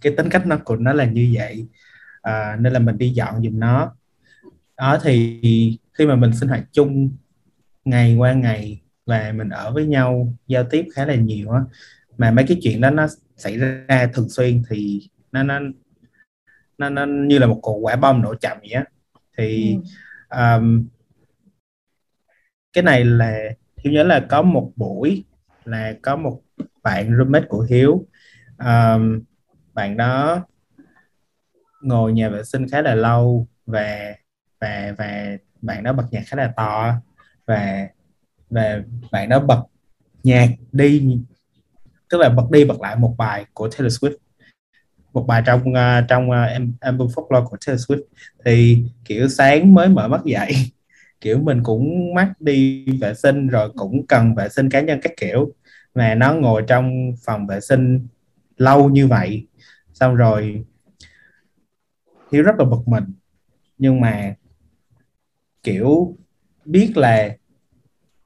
cái tính cách nó của nó là như vậy. À, nên là mình đi dọn giùm nó. Đó thì khi mà mình sinh hoạt chung ngày qua ngày và mình ở với nhau giao tiếp khá là nhiều á mà mấy cái chuyện đó nó xảy ra thường xuyên thì nó nó nó, nó như là một cục quả bom nổ chậm vậy á thì ừ. um, cái này là Hiếu nhớ là có một buổi là có một bạn roommate của Hiếu um, bạn đó ngồi nhà vệ sinh khá là lâu và và và bạn đó bật nhạc khá là to và và bạn đó bật nhạc đi tức là bật đi bật lại một bài của Taylor Swift. Một bài trong uh, trong uh, album folklore của Taylor Swift. Thì kiểu sáng mới mở mắt dậy. Kiểu mình cũng mắc đi vệ sinh rồi cũng cần vệ sinh cá nhân các kiểu. Mà nó ngồi trong phòng vệ sinh lâu như vậy. Xong rồi Hiếu rất là bực mình. Nhưng mà kiểu biết là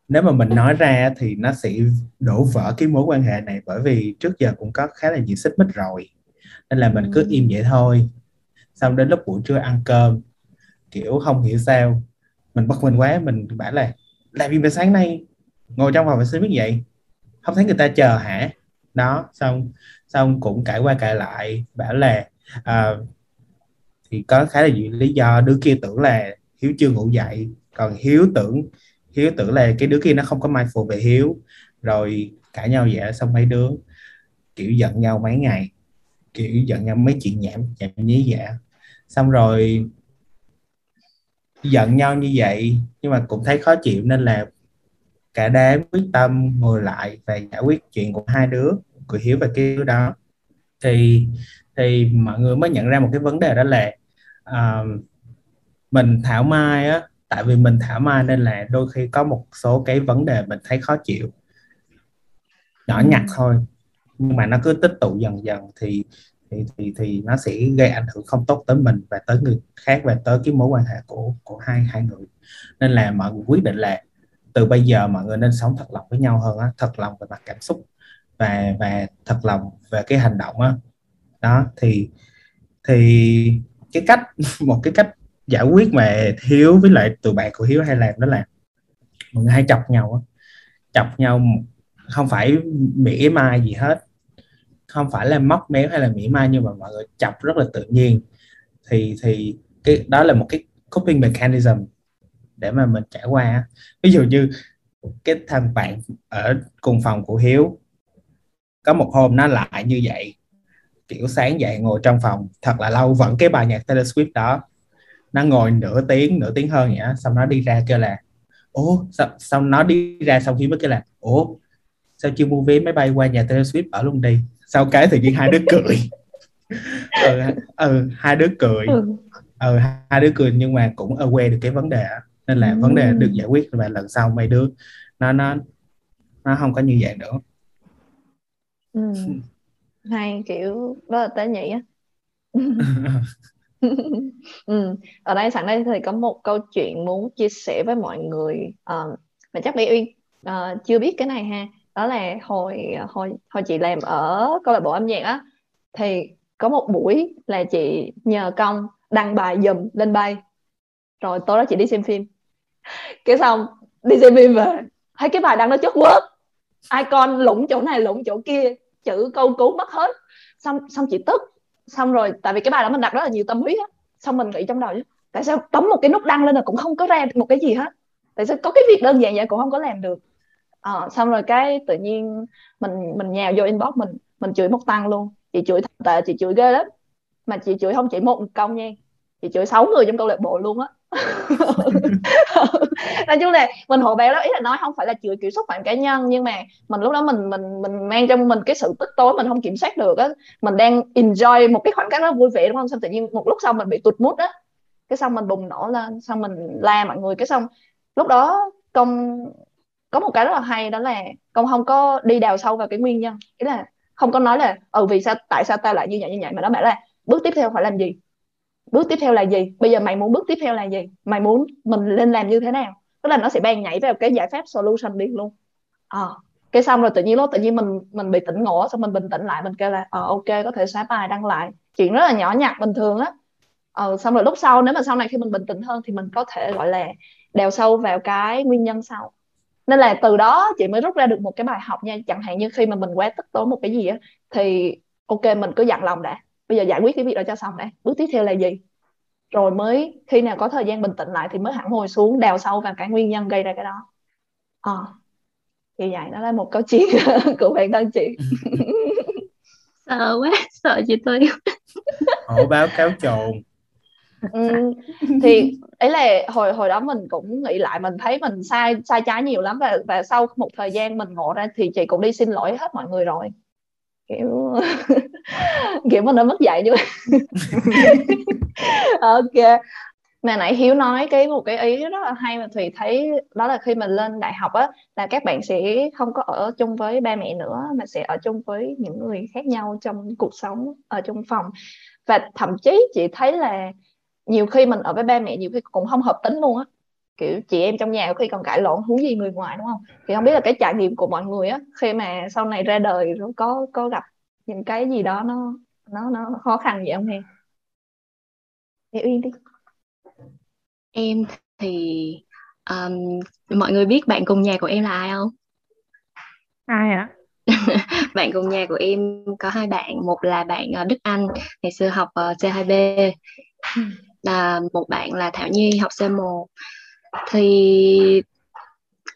nếu mà mình nói ra thì nó sẽ đổ vỡ cái mối quan hệ này bởi vì trước giờ cũng có khá là nhiều xích mích rồi. Nên là mình cứ ừ. im vậy thôi. Xong đến lúc buổi trưa ăn cơm kiểu không hiểu sao mình bất mình quá mình bảo là làm gì mà sáng nay ngồi trong phòng vệ sinh biết vậy? Không thấy người ta chờ hả? Đó xong xong cũng cãi qua cãi lại bảo là uh, thì có khá là nhiều lý do. Đứa kia tưởng là hiếu chưa ngủ dậy còn hiếu tưởng hiếu tưởng là cái đứa kia nó không có mai phụ về hiếu. Rồi cãi nhau vậy xong mấy đứa kiểu giận nhau mấy ngày. Kiểu giận nhau mấy chuyện nhảm nhảm nhí dạ xong rồi giận nhau như vậy nhưng mà cũng thấy khó chịu nên là cả đám quyết tâm ngồi lại và giải quyết chuyện của hai đứa của hiếu và cái đứa đó. Thì thì mọi người mới nhận ra một cái vấn đề đó là uh, mình thảo mai á tại vì mình thảo mai nên là đôi khi có một số cái vấn đề mình thấy khó chịu. Nhỏ nhặt thôi. Nhưng mà nó cứ tích tụ dần dần thì thì thì thì nó sẽ gây ảnh hưởng không tốt tới mình và tới người khác và tới cái mối quan hệ của của hai hai người. Nên là mọi người quyết định là từ bây giờ mọi người nên sống thật lòng với nhau hơn á thật lòng về mặt cảm xúc và và thật lòng về cái hành động á. Đó thì thì cái cách một cái cách giải quyết mà hiếu với lại tụi bạn của hiếu hay làm đó là mọi người hay chọc nhau chọc nhau không phải mỉa mai gì hết. Không phải là móc méo hay là mỉa mai nhưng mà mọi người chọc rất là tự nhiên. Thì thì cái, đó là một cái coping mechanism để mà mình trải qua ví dụ như cái thằng bạn ở cùng phòng của hiếu, có một hôm nó lại như vậy, kiểu sáng dậy ngồi trong phòng, thật là lâu, vẫn cái bài nhạc Taylor Swift đó nó ngồi nửa tiếng nửa tiếng hơn vậy xong nó đi ra kêu là ố sao, xong nó đi ra xong khi mới kêu là ủa sao chưa mua vé máy bay qua nhà Taylor Swift ở luôn đi sau cái tự nhiên hai đứa cười ừ, ừ hai đứa cười ừ. ừ hai đứa cười nhưng mà cũng aware được cái vấn đề nên là ừ. vấn đề được giải quyết và lần sau mấy đứa nó nó nó không có như vậy nữa ừ. hay kiểu đó là tế nhị á ừ. ở đây sẵn đây thì có một câu chuyện muốn chia sẻ với mọi người uh, mà chắc bé Uyên uh, chưa biết cái này ha. Đó là hồi hồi hồi chị làm ở câu lạc bộ âm nhạc á thì có một buổi là chị nhờ công đăng bài dùm lên bay. Rồi tối đó chị đi xem phim. Cái xong đi xem phim về. Thấy cái bài đăng nó chất quớt icon lủng chỗ này lủng chỗ kia. Chữ câu cứu mất hết. Xong xong chị tức xong rồi tại vì cái bài đó mình đặt rất là nhiều tâm huyết á. Xong mình nghĩ trong đầu chứ tại sao bấm một cái nút đăng lên là cũng không có ra một cái gì hết? Tại sao có cái việc đơn giản vậy cũng không có làm được? À, xong rồi cái tự nhiên mình mình nhào vô inbox mình mình chửi một tăng luôn. Chị chửi thật tệ chị chửi ghê lắm. Mà chị chửi không chỉ một công nha chị chửi sáu người trong câu lạc bộ luôn á. nói chung là mình hộ béo đó, ý là nói không phải là chửi kiểu xúc phạm cá nhân, nhưng mà mình lúc đó mình mình mình mang trong mình cái sự tức tối mình không kiểm soát được á. Mình đang enjoy một cái khoảnh khắc nó vui vẻ, đúng không? Xong tự nhiên một lúc sau mình bị tụt mút á. Cái xong mình bùng nổ lên, xong mình la mọi người. Cái xong lúc đó công, có một cái rất là hay, đó là công không có đi đào sâu vào cái nguyên nhân. Ý là không có nói là ừ vì sao, tại sao ta lại như vậy như vậy? Mà nó bảo là, bước tiếp theo phải làm gì? Bước tiếp theo là gì? Bây giờ mày muốn bước tiếp theo là gì? Mày muốn mình lên làm như thế nào? Tức là nó sẽ ban nhảy vào cái giải pháp solution liền luôn. À, cái xong rồi tự nhiên lúc tự nhiên mình mình bị tỉnh ngộ xong mình bình tĩnh lại mình kêu là ờ ok có thể xóa bài đăng lại. Chuyện rất là nhỏ nhặt bình thường á. Ờ, xong rồi lúc sau nếu mà sau này khi mình bình tĩnh hơn thì mình có thể gọi là đào sâu vào cái nguyên nhân sau. Nên là từ đó chị mới rút ra được một cái bài học nha. Chẳng hạn như khi mà mình quá tức tối một cái gì á thì ok mình cứ dặn lòng đã bây giờ giải quyết cái việc đó cho xong đã. Bước tiếp theo là gì? Rồi mới khi nào có thời gian bình tĩnh lại thì mới hẳn ngồi xuống đào sâu vào cái nguyên nhân gây ra cái đó. À, thì vậy đó là một câu chuyện của bản thân chị sợ quá sợ chị tôi. Họ báo cáo trồn. Ừ, thì ấy là hồi hồi đó mình cũng nghĩ lại mình thấy mình sai sai trái nhiều lắm và và sau một thời gian mình ngộ ra thì chị cũng đi xin lỗi hết mọi người rồi kiểu kiểu mình đã mất dạy chứ. Ok. Mà nãy hiếu nói cái một cái ý rất là hay mà thùy thấy đó là khi mình lên đại học á, là các bạn sẽ không có ở chung với ba mẹ nữa, mà sẽ ở chung với những người khác nhau trong cuộc sống ở trong phòng. Và thậm chí chị thấy là nhiều khi mình ở với ba mẹ nhiều khi cũng không hợp tính luôn á kiểu chị em trong nhà có khi còn cãi lộn huống gì người ngoài đúng không? Thì không biết là cái trải nghiệm của mọi người á khi mà sau này ra đời nó có có gặp những cái gì đó nó nó nó khó khăn vậy không em thì uyên đi. Em thì um, mọi người biết bạn cùng nhà của em là ai không? Ai ạ? Bạn cùng nhà của em có hai bạn một là bạn uh, Đức Anh ngày xưa học uh, C2B là một bạn là Thảo Nhi học C1 thì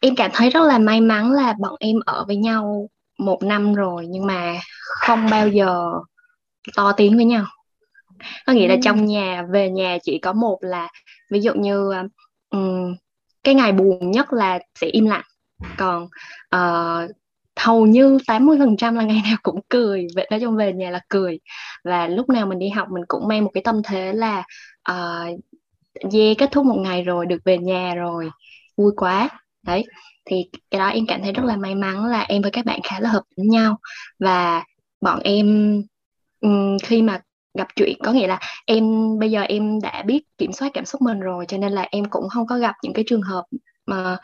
em cảm thấy rất là may mắn là bọn em ở với nhau một năm rồi nhưng mà không bao giờ to tiếng với nhau. Có nghĩa là trong nhà về nhà chỉ có một là ví dụ như um, cái ngày buồn nhất là sẽ im lặng. Còn uh, hầu như 80% là ngày nào cũng cười. Vậy nói chung về nhà là cười. Và lúc nào mình đi học mình cũng mang một cái tâm thế là uh, yeah, kết thúc một ngày rồi được về nhà rồi. Vui quá. Đấy thì cái đó em cảm thấy rất là may mắn là em với các bạn khá là hợp với nhau. Và bọn em khi mà gặp chuyện có nghĩa là em bây giờ em đã biết kiểm soát cảm xúc mình rồi cho nên là em cũng không có gặp những cái trường hợp mà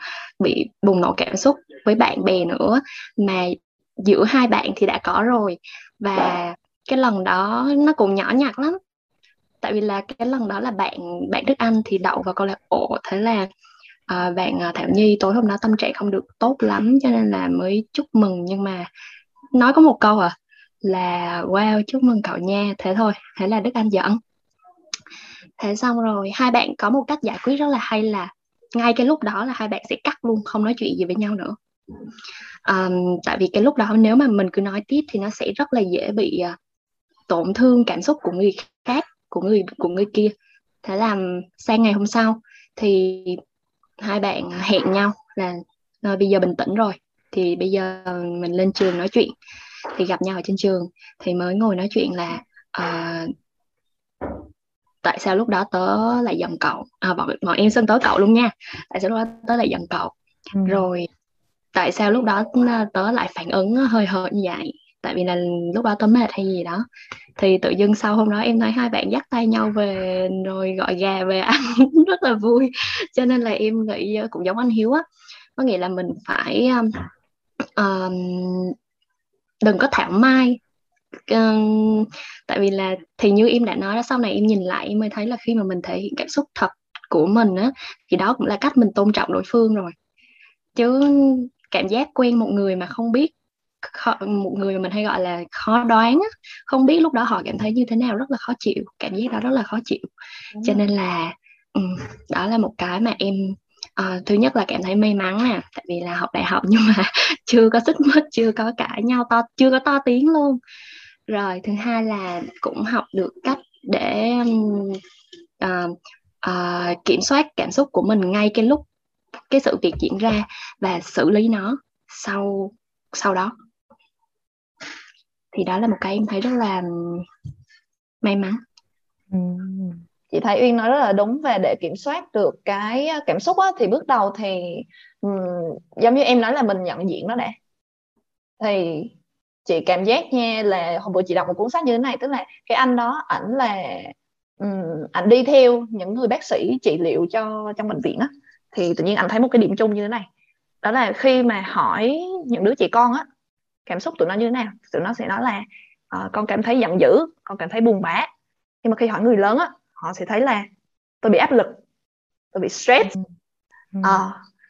bị bùng nổ cảm xúc với bạn bè nữa. Mà giữa hai bạn thì đã có rồi. Và cái lần đó nó cũng nhỏ nhặt lắm tại vì là cái lần đó là bạn bạn Đức Anh thì đậu vào câu lạc bộ thế là uh, bạn à, Thảo Nhi tối hôm đó tâm trạng không được tốt lắm cho nên là mới chúc mừng. Nhưng mà nói có một câu à là wow chúc mừng cậu nha. Thế thôi thế là Đức Anh dẫn thế xong rồi hai bạn có một cách giải quyết rất là hay là ngay cái lúc đó là hai bạn sẽ cắt luôn không nói chuyện gì với nhau nữa. Um, tại vì cái lúc đó nếu mà mình cứ nói tiếp thì nó sẽ rất là dễ bị uh, tổn thương cảm xúc của người khác của người của người kia. Thế là sang ngày hôm sau thì hai bạn hẹn nhau là rồi bây giờ bình tĩnh rồi thì bây giờ mình lên trường nói chuyện. Thì gặp nhau ở trên trường thì mới ngồi nói chuyện là uh, tại sao lúc đó tớ lại giận cậu? À, bọn, bọn em xưng tớ cậu luôn nha. Tại sao lúc đó tớ lại giận cậu? Ừ. rồi tại sao lúc đó tớ lại phản ứng hơi hợt như vậy tại vì là lúc đó tớ mệt hay gì đó. Thì tự dưng sau hôm đó em thấy hai bạn dắt tay nhau về rồi gọi gà về ăn rất là vui. Cho nên là em nghĩ ờ, cũng giống anh Hiếu á. Có nghĩa là mình phải um, đừng có thảo mai. Um, tại vì là thì như em đã nói đó sau này em nhìn lại em mới thấy là khi mà mình thể hiện cảm xúc thật của mình á thì đó cũng là cách mình tôn trọng đối phương rồi. Chứ cảm giác quen một người mà không biết khó, một người mà mình hay gọi là khó đoán á, không biết lúc đó họ cảm thấy như thế nào rất là khó chịu cảm giác đó rất là khó chịu. Đúng cho nên là um, đó là một cái mà em uh, thứ nhất là cảm thấy may mắn nè tại vì là học đại học nhưng mà chưa có xích mích chưa có cãi nhau to chưa có to tiếng luôn. Rồi thứ hai là cũng học được cách để uh, uh, kiểm soát cảm xúc của mình ngay cái lúc cái sự việc diễn ra và xử lý nó sau sau đó thì đó là một cái em thấy rất là may mắn. Ừ. chị thấy uyên nói rất là đúng về để kiểm soát được cái à, cảm xúc á, thì bước đầu thì um, giống như em nói là mình nhận diện nó đã. Thì chị cảm giác nha là hôm bữa chị đọc một cuốn sách như thế này tức là cái anh đó ảnh là um, ảnh đi theo những người bác sĩ trị liệu cho trong bệnh viện á. Thì tự nhiên anh thấy một cái điểm chung như thế này. Đó là khi mà hỏi những đứa trẻ con á cảm xúc tụi nó như thế nào? Tụi nó sẽ nói là uh, con cảm thấy giận dữ con cảm thấy buồn bã. Nhưng mà khi hỏi người lớn á họ sẽ thấy là tôi bị áp lực tôi bị stress. Uh,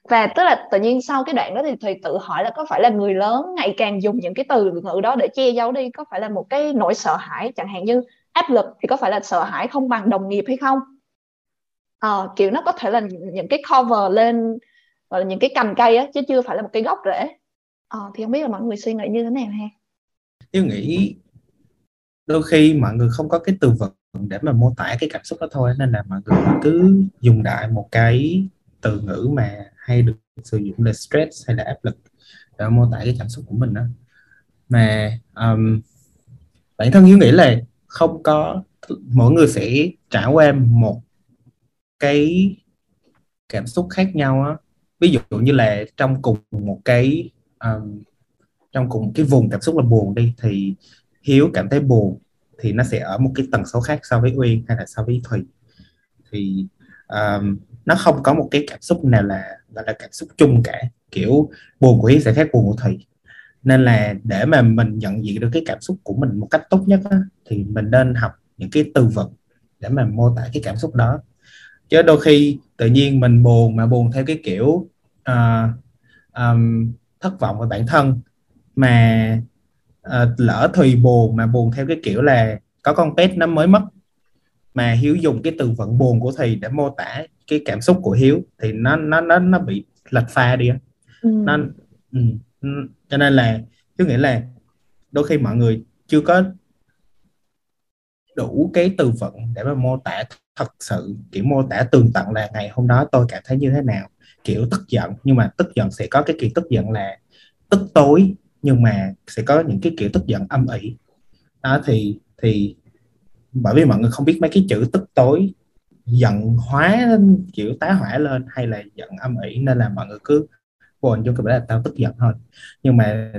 và tức là tự nhiên sau cái đoạn đó thì thì tự hỏi là có phải là người lớn ngày càng dùng những cái từ ngữ đó để che giấu đi có phải là một cái nỗi sợ hãi chẳng hạn như áp lực thì có phải là sợ hãi không bằng đồng nghiệp hay không? Uh, kiểu nó có thể là những cái cover lên gọi là những cái cành cây á chứ chưa phải là một cái gốc rễ ờ, thì không biết là mọi người suy nghĩ như thế nào ha? Tôi nghĩ đôi khi mọi người không có cái từ vựng để mà mô tả cái cảm xúc đó thôi nên là mọi người cứ dùng đại một cái từ ngữ mà hay được sử dụng là stress hay là áp lực để mô tả cái cảm xúc của mình đó mà um, bản thân hiếu nghĩ là không có mỗi người sẽ trải qua một cái cảm xúc khác nhau á. Ví dụ như là trong cùng một cái um, trong cùng cái vùng cảm xúc là buồn đi thì hiếu cảm thấy buồn thì nó sẽ ở một cái tần số khác so với uyên hay là so với thùy. Thì um, nó không có một cái cảm xúc nào là gọi là cảm xúc chung cả. Kiểu buồn của hiếu sẽ khác buồn của thùy. Nên là để mà mình nhận diện được cái cảm xúc của mình một cách tốt nhất á, thì mình nên học những cái từ vựng để mà mô tả cái cảm xúc đó. Chứ đôi khi tự nhiên mình buồn mà buồn theo cái kiểu uh, um, thất vọng về bản thân mà uh, lỡ thùy buồn mà buồn theo cái kiểu là có con pet nó mới mất. Mà hiếu dùng cái từ vựng buồn của thùy để mô tả cái cảm xúc của hiếu thì nó nó nó nó bị lệch pha đi ừ. nó ừ, cho nên là hiếu nghĩ là đôi khi mọi người chưa có đủ cái từ vựng để mà mô tả thật sự kiểu mô tả tường tận là ngày hôm đó tôi cảm thấy như thế nào kiểu tức giận nhưng mà tức giận sẽ có cái kiểu tức giận là tức tối nhưng mà sẽ có những cái kiểu tức giận âm ỉ. Đó thì thì bởi vì mọi người không biết mấy cái chữ tức tối giận hóa kiểu tá hỏa lên hay là giận âm ỉ nên là mọi người cứ buồn chung là tao tức giận thôi. Nhưng mà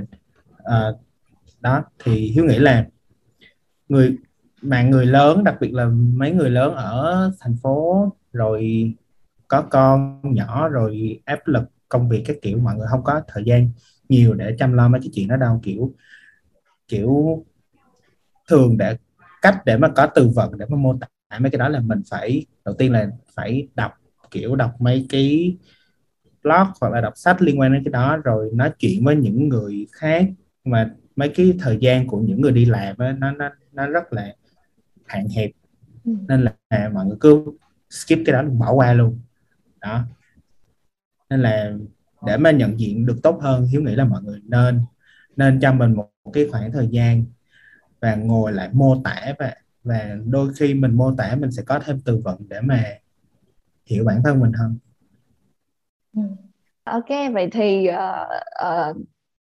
uh, đó thì hiếu nghĩ là người mà người lớn đặc biệt là mấy người lớn ở thành phố rồi có con nhỏ rồi áp lực công việc các kiểu mọi người không có thời gian nhiều để chăm lo mấy cái chuyện đó đâu kiểu kiểu thường để cách để mà có từ vựng để mà mô tả mấy cái đó là mình phải đầu tiên là phải đọc kiểu đọc mấy cái blog hoặc là đọc sách liên quan đến cái đó rồi nói chuyện với những người khác. Mà mấy cái thời gian của những người đi làm ấy, nó nó nó rất là hạn hẹp. Ừ. nên là mọi người cứ skip cái đó bỏ qua luôn đó. Nên là để mà nhận diện được tốt hơn hiếu nghĩ là mọi người nên nên cho mình một cái khoảng thời gian và ngồi lại mô tả và và đôi khi mình mô tả mình sẽ có thêm từ vựng để mà hiểu bản thân mình hơn. Ừ. Ok vậy thì uh, uh,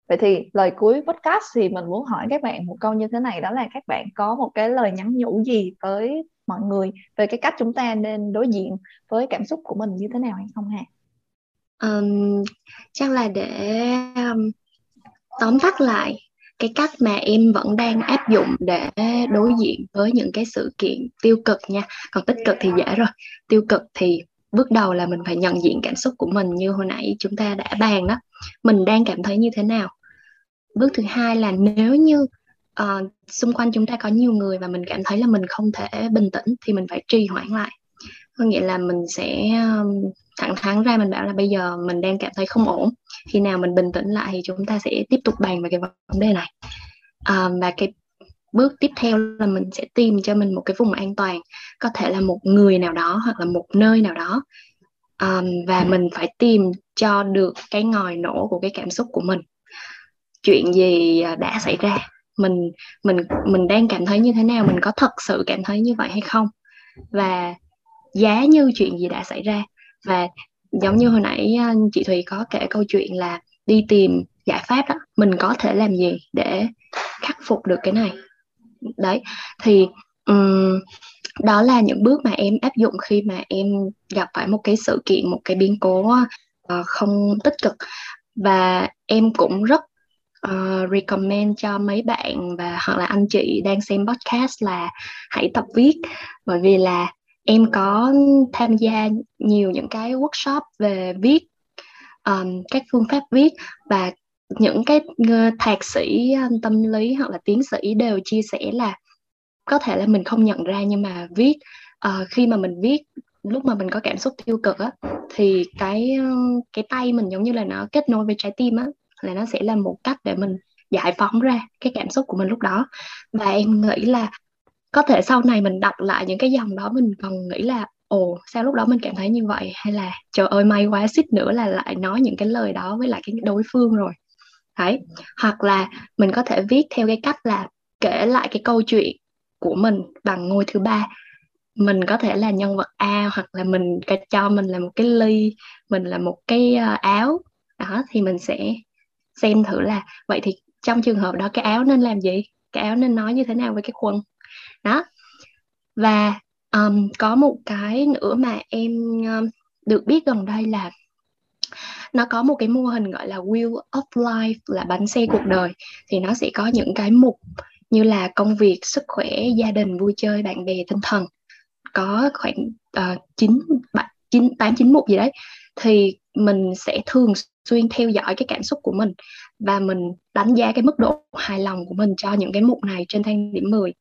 vậy thì lời cuối podcast thì mình muốn hỏi các bạn một câu như thế này đó là các bạn có một cái lời nhắn nhủ gì tới mọi người về cái cách chúng ta nên đối diện với cảm xúc của mình như thế nào hay không hả um, chắc là để um, tóm tắt lại cái cách mà em vẫn đang áp dụng để đối diện với những cái sự kiện tiêu cực nha. Còn tích cực thì dễ rồi. Tiêu cực thì bước đầu là mình phải nhận diện cảm xúc của mình như hồi nãy chúng ta đã bàn đó mình đang cảm thấy như thế nào? Bước thứ hai là nếu như uh, xung quanh chúng ta có nhiều người và mình cảm thấy là mình không thể bình tĩnh thì mình phải trì hoãn lại. Có nghĩa là mình sẽ um, thẳng thắn ra mình bảo là bây giờ mình đang cảm thấy không ổn khi nào mình bình tĩnh lại thì chúng ta sẽ tiếp tục bàn về cái vấn đề này. Uh, và cái bước tiếp theo là mình sẽ tìm cho mình một cái vùng an toàn có thể là một người nào đó hoặc là một nơi nào đó. Um, và mình phải tìm cho được cái ngòi nổ của cái cảm xúc của mình. Chuyện gì đã xảy ra? Mình mình mình đang cảm thấy như thế nào mình có thật sự cảm thấy như vậy hay không? Và giá như chuyện gì đã xảy ra? Và giống như hồi nãy à, chị Thùy có kể câu chuyện là đi tìm giải pháp đó mình có thể làm gì để khắc phục được cái này? Đấy thì um, đó là những bước mà em áp dụng khi mà em gặp phải một cái sự kiện một cái biến cố uh, không tích cực. Và em cũng rất uh, recommend cho mấy bạn và hoặc là anh chị đang xem podcast là hãy tập viết. Bởi vì là em có tham gia nhiều những cái workshop về viết um, các phương pháp viết và những cái ờ, thạc sĩ ờ, tâm lý hoặc là tiến sĩ đều chia sẻ là có thể là mình không nhận ra nhưng mà viết uh, khi mà mình viết lúc mà mình có cảm xúc tiêu cực á thì cái cái tay mình giống như là nó kết nối với trái tim á là nó sẽ là một cách để mình giải phóng ra cái cảm xúc của mình lúc đó. Và em nghĩ là có thể sau này mình đọc lại những cái dòng đó, mình còn nghĩ là, ồ, sao lúc đó mình cảm thấy như vậy? Hay là, trời ơi, may quá xích nữa là lại nói những cái lời đó với lại cái đối phương rồi. Đấy. Hoặc là mình có thể viết theo cái cách là kể lại cái câu chuyện của mình bằng ngôi thứ ba. Mình có thể là nhân vật A hoặc là mình cho mình là một cái ly, mình là một cái ờ, áo. Đó, thì mình sẽ xem thử là vậy thì trong trường hợp đó cái áo nên làm gì? Cái áo nên nói như thế nào với cái quần? Đó. Và um, có một cái nữa mà em um, được biết gần đây là nó có một cái mô hình gọi là wheel of life là bánh xe cuộc đời. Thì nó sẽ có những cái mục như là công việc sức khỏe gia đình vui chơi bạn bè tinh thần. Có khoảng ờ, chín tám chín mục gì đấy. Thì mình sẽ thường xuyên theo dõi cái cảm xúc của mình và mình đánh giá cái mức độ hài lòng của mình cho những cái mục này trên thang điểm 10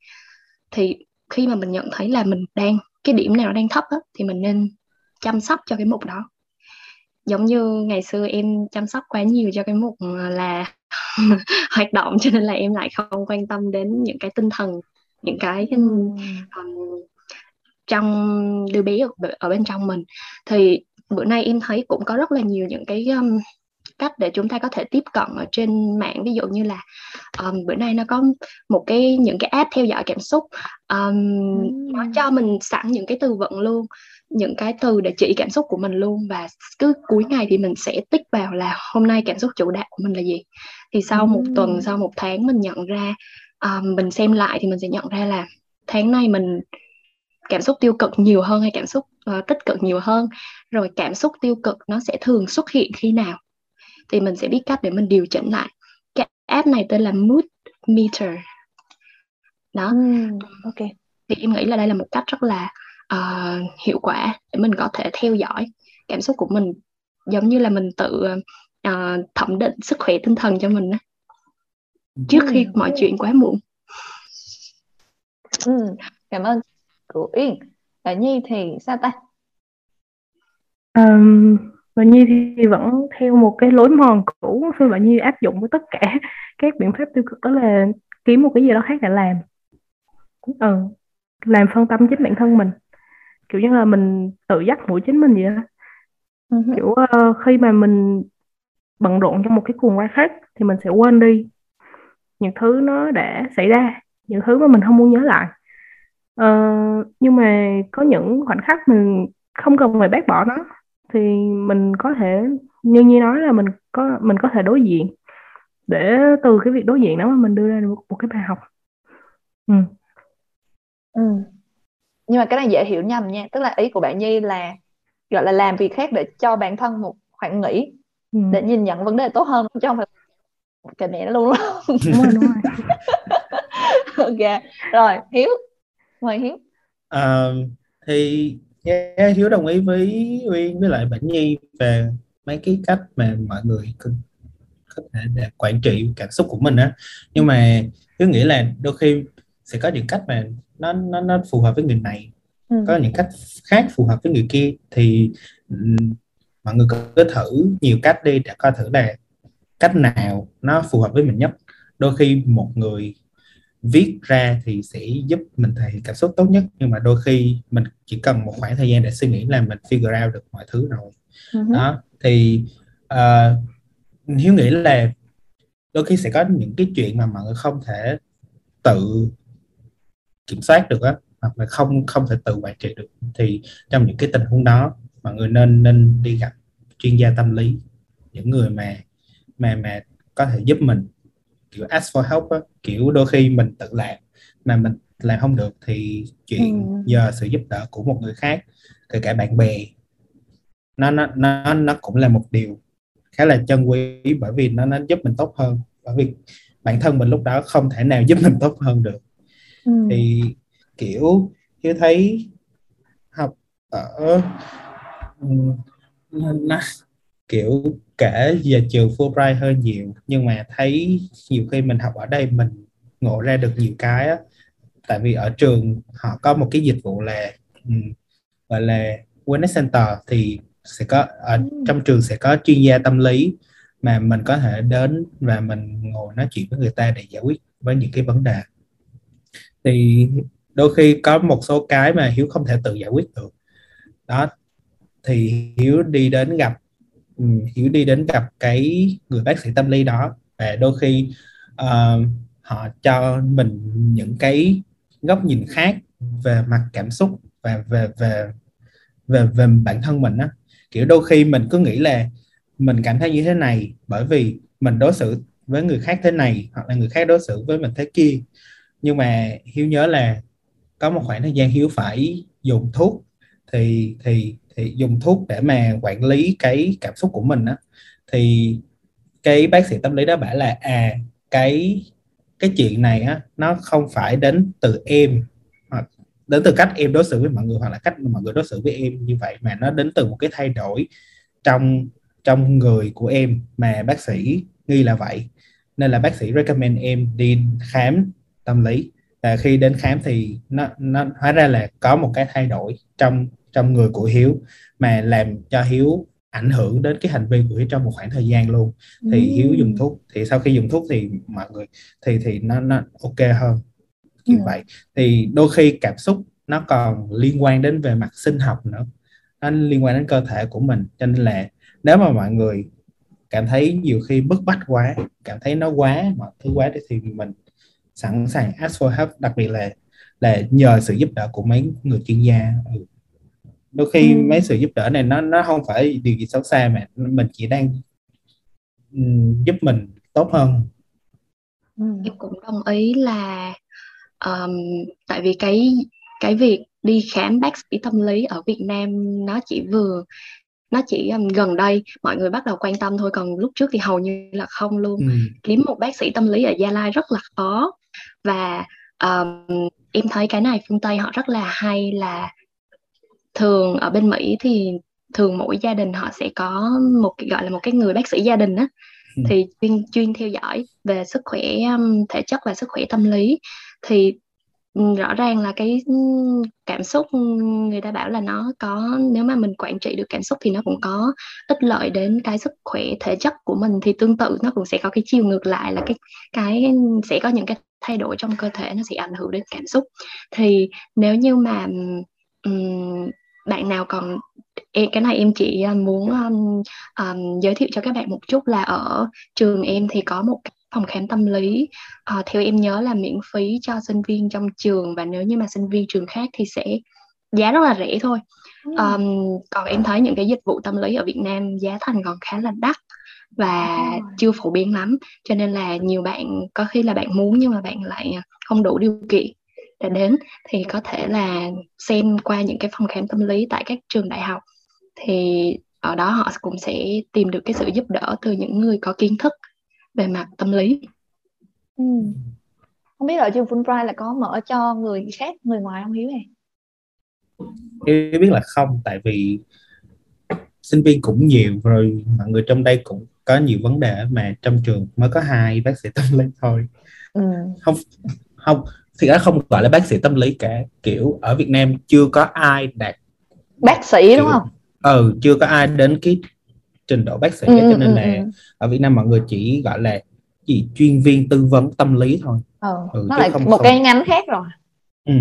thì khi mà mình nhận thấy là mình đang cái điểm nào nó đang thấp á, thì mình nên chăm sóc cho cái mục đó. Giống như ngày xưa em chăm sóc quá nhiều cho cái mục là hoạt động cho nên là em lại không quan tâm đến những cái tinh thần những cái um, trong đứa bé ở, ở bên trong mình. Thì bữa nay em thấy cũng có rất là nhiều những cái um, cách để chúng ta có thể tiếp cận ở trên mạng. Ví dụ như là um, bữa nay nó có một cái những cái app theo dõi cảm xúc. Um, nó cho mình sẵn những cái từ vựng luôn những cái từ để chỉ cảm xúc của mình luôn. Và cứ cuối ngày thì mình sẽ tích vào là hôm nay cảm xúc chủ đạo của mình là gì. Thì sau một tuần sau một tháng mình nhận ra um, mình xem lại thì mình sẽ nhận ra là tháng này mình cảm xúc tiêu cực nhiều hơn hay cảm xúc uh, tích cực nhiều hơn? Rồi cảm xúc tiêu cực nó sẽ thường xuất hiện khi nào? Thì mình sẽ biết cách để mình điều chỉnh lại. Cái app này tên là Mood Meter. Đó. Ừm, ok. thì em nghĩ là đây là một cách rất là ờ, hiệu quả để mình có thể theo dõi cảm xúc của mình giống như là mình tự ờ, thẩm định sức khỏe tinh thần cho mình trước khi Ừm. mọi chuyện quá muộn. Ừm, cảm ơn Uyên. Và Nhi thì sao ta? Ờm, và Nhi thì vẫn theo một cái lối mòn cũ khi mà Nhi áp dụng với tất cả các biện pháp tiêu cực đó là kiếm một cái gì đó khác để làm ừ, làm phân tâm chính bản thân mình kiểu như là mình tự dắt mũi chính mình vậy đó hứm. kiểu ờ, khi mà mình bận rộn trong một cái cuồng quay khác thì mình sẽ quên đi những thứ nó đã xảy ra những thứ mà mình không muốn nhớ lại Ờ, nhưng mà có những khoảnh khắc mình không cần phải bác bỏ nó thì mình có thể như như nói là mình có mình có thể đối diện để từ cái việc đối diện đó mà mình đưa ra được một, một cái bài học ừ. Ừm. Nhưng mà cái này dễ hiểu nhầm nha, tức là ý của bạn Nhi là gọi là làm việc khác để cho bản thân một khoảng nghỉ Ừ. để nhìn nhận vấn đề tốt hơn chứ không phải kệ mẹ nó luôn đúng không? đúng rồi đúng rồi ok rồi Hiếu Hiếu Ờ, thì yeah, Hiếu đồng ý với Uyên với lại Bản Nhi về mấy cái cách mà mọi người có, thể để quản trị cảm xúc của mình á. Nhưng mà Hiếu nghĩ là đôi khi sẽ có những cách mà nó nó nó phù hợp với người này ừ. có những cách khác phù hợp với người kia thì mọi người cứ thử nhiều cách đi để coi thử là cách nào nó phù hợp với mình nhất. Đôi khi một người viết ra thì sẽ giúp mình thể hiện cảm xúc tốt nhất. Nhưng mà đôi khi mình chỉ cần một khoảng thời gian để suy nghĩ là mình figure out được mọi thứ rồi. Hứ. đó thì uh, hiếu nghĩ là đôi khi sẽ có những cái chuyện mà mọi người không thể tự kiểm soát được á hoặc là không không thể tự quản trị được. Thì trong những cái tình huống đó mọi người nên nên đi gặp chuyên gia tâm lý những người mà mà mà có thể giúp mình kiểu ask for help á, kiểu đôi khi mình tự làm mà mình làm không được thì chuyện Ừ. nhờ sự giúp đỡ của một người khác kể cả bạn bè nó nó nó nó cũng là một điều khá là trân quý bởi vì nó nó giúp mình tốt hơn bởi vì bản thân mình lúc đó không thể nào giúp mình tốt hơn được Ừ. thì kiểu hiếu thấy học ở nó, nó kiểu kể về trường Fulbright hơi nhiều nhưng mà thấy nhiều khi mình học ở đây mình ngộ ra được nhiều cái á. Tại vì ở trường họ có một cái dịch vụ là ừm, gọi là wellness center thì sẽ có ở Ừ. trong trường sẽ có chuyên gia tâm lý mà mình có thể đến và mình ngồi nói chuyện với người ta để giải quyết với những cái vấn đề. Thì đôi khi có một số cái mà hiếu không thể tự giải quyết được. Đó thì hiếu đi đến gặp ừ, Ừ, hiếu đi đến gặp cái người bác sĩ tâm lý đó và đôi khi uh, họ cho mình những cái góc nhìn khác về mặt cảm xúc và về về về về bản thân mình á. Kiểu đôi khi mình cứ nghĩ là mình cảm thấy như thế này bởi vì mình đối xử với người khác thế này hoặc là người khác đối xử với mình thế kia. Nhưng mà hiếu nhớ là có một khoảng thời gian hiếu phải dùng thuốc thì thì thì dùng thuốc để mà quản lý cái cảm xúc của mình á, thì cái bác sĩ tâm lý đó bảo là à cái cái chuyện này á, nó không phải đến từ em, hoặc đến từ cách em đối xử với mọi người, hoặc là cách mọi người đối xử với em như vậy, mà nó đến từ một cái thay đổi trong trong người của em mà bác sĩ nghi là vậy. Nên là bác sĩ recommend em đi khám tâm lý. Và khi đến khám thì nó nó, hóa ra là có một cái thay đổi trong trong người của Hiếu mà làm cho Hiếu ảnh hưởng đến cái hành vi của Hiếu trong một khoảng thời gian luôn. Thì Hiếu dùng thuốc thì sau khi dùng thuốc thì mọi người thì thì nó nó ok hơn. Kiểu Ừ. vậy. Thì đôi khi cảm xúc nó còn liên quan đến về mặt sinh học nữa. Nó liên quan đến cơ thể của mình. Cho nên là nếu mà mọi người cảm thấy nhiều khi bức bách quá cảm thấy nó quá mọi thứ quá thì mình sẵn sàng ask for help. Đặc biệt là là nhờ sự giúp đỡ của mấy người chuyên gia. Ừ. đôi khi Ừ. mấy sự giúp đỡ này nó nó không phải điều gì xấu xa mà mình chỉ đang ừm, giúp mình tốt hơn Ừ. em cũng đồng ý là um, tại vì cái cái việc đi khám bác sĩ tâm lý ở Việt Nam nó chỉ vừa nó chỉ um, gần đây mọi người bắt đầu quan tâm thôi còn lúc trước thì hầu như là không luôn ừ. kiếm một bác sĩ tâm lý ở Gia Lai rất là khó và um, em thấy cái này phương Tây họ rất là hay là thường ở bên Mỹ thì thường mỗi gia đình họ sẽ có một cái gọi là một cái người bác sĩ gia đình á. Ừ. thì chuyên chuyên theo dõi về sức khỏe um, thể chất và sức khỏe tâm lý. Thì rõ ràng là cái cảm xúc người ta bảo là nó có nếu mà mình quản trị được cảm xúc thì nó cũng có ích lợi đến cái sức khỏe thể chất của mình. Thì tương tự nó cũng sẽ có cái chiều ngược lại là cái cái sẽ có những cái thay đổi trong cơ thể nó sẽ ảnh hưởng đến cảm xúc. Thì nếu như mà um, bạn nào còn cái này em chỉ muốn um, um, giới thiệu cho các bạn một chút là ở trường em thì có một phòng khám tâm lý. Uh, theo em nhớ là miễn phí cho sinh viên trong trường và nếu như mà sinh viên trường khác thì sẽ giá rất là rẻ thôi. Um, còn em thấy những cái dịch vụ tâm lý ở Việt Nam giá thành còn khá là đắt và chưa phổ biến lắm. Cho nên là nhiều bạn có khi là bạn muốn nhưng mà bạn lại không đủ điều kiện để đến thì có thể là xem qua những cái phòng khám tâm lý tại các trường đại học thì ở đó họ cũng sẽ tìm được cái sự giúp đỡ từ những người có kiến thức về mặt tâm lý ừ. không biết là trường Fulbright là có mở cho người khác người ngoài không Hiếu này em biết là không tại vì sinh viên cũng nhiều rồi mọi người trong đây cũng có nhiều vấn đề mà trong trường mới có hai bác sĩ tâm lý thôi ừ. không không thì ra không gọi là bác sĩ tâm lý cả. Kiểu ở Việt Nam chưa có ai đạt bác sĩ kiểu, đúng không? ừ chưa có ai đến cái trình độ bác sĩ ừ, cho nên ừ, là ừ. ở Việt Nam mọi người chỉ gọi là chỉ chuyên viên tư vấn tâm lý thôi. Ừ, ừ nó là không, một không... cái nhánh khác rồi. Ừ.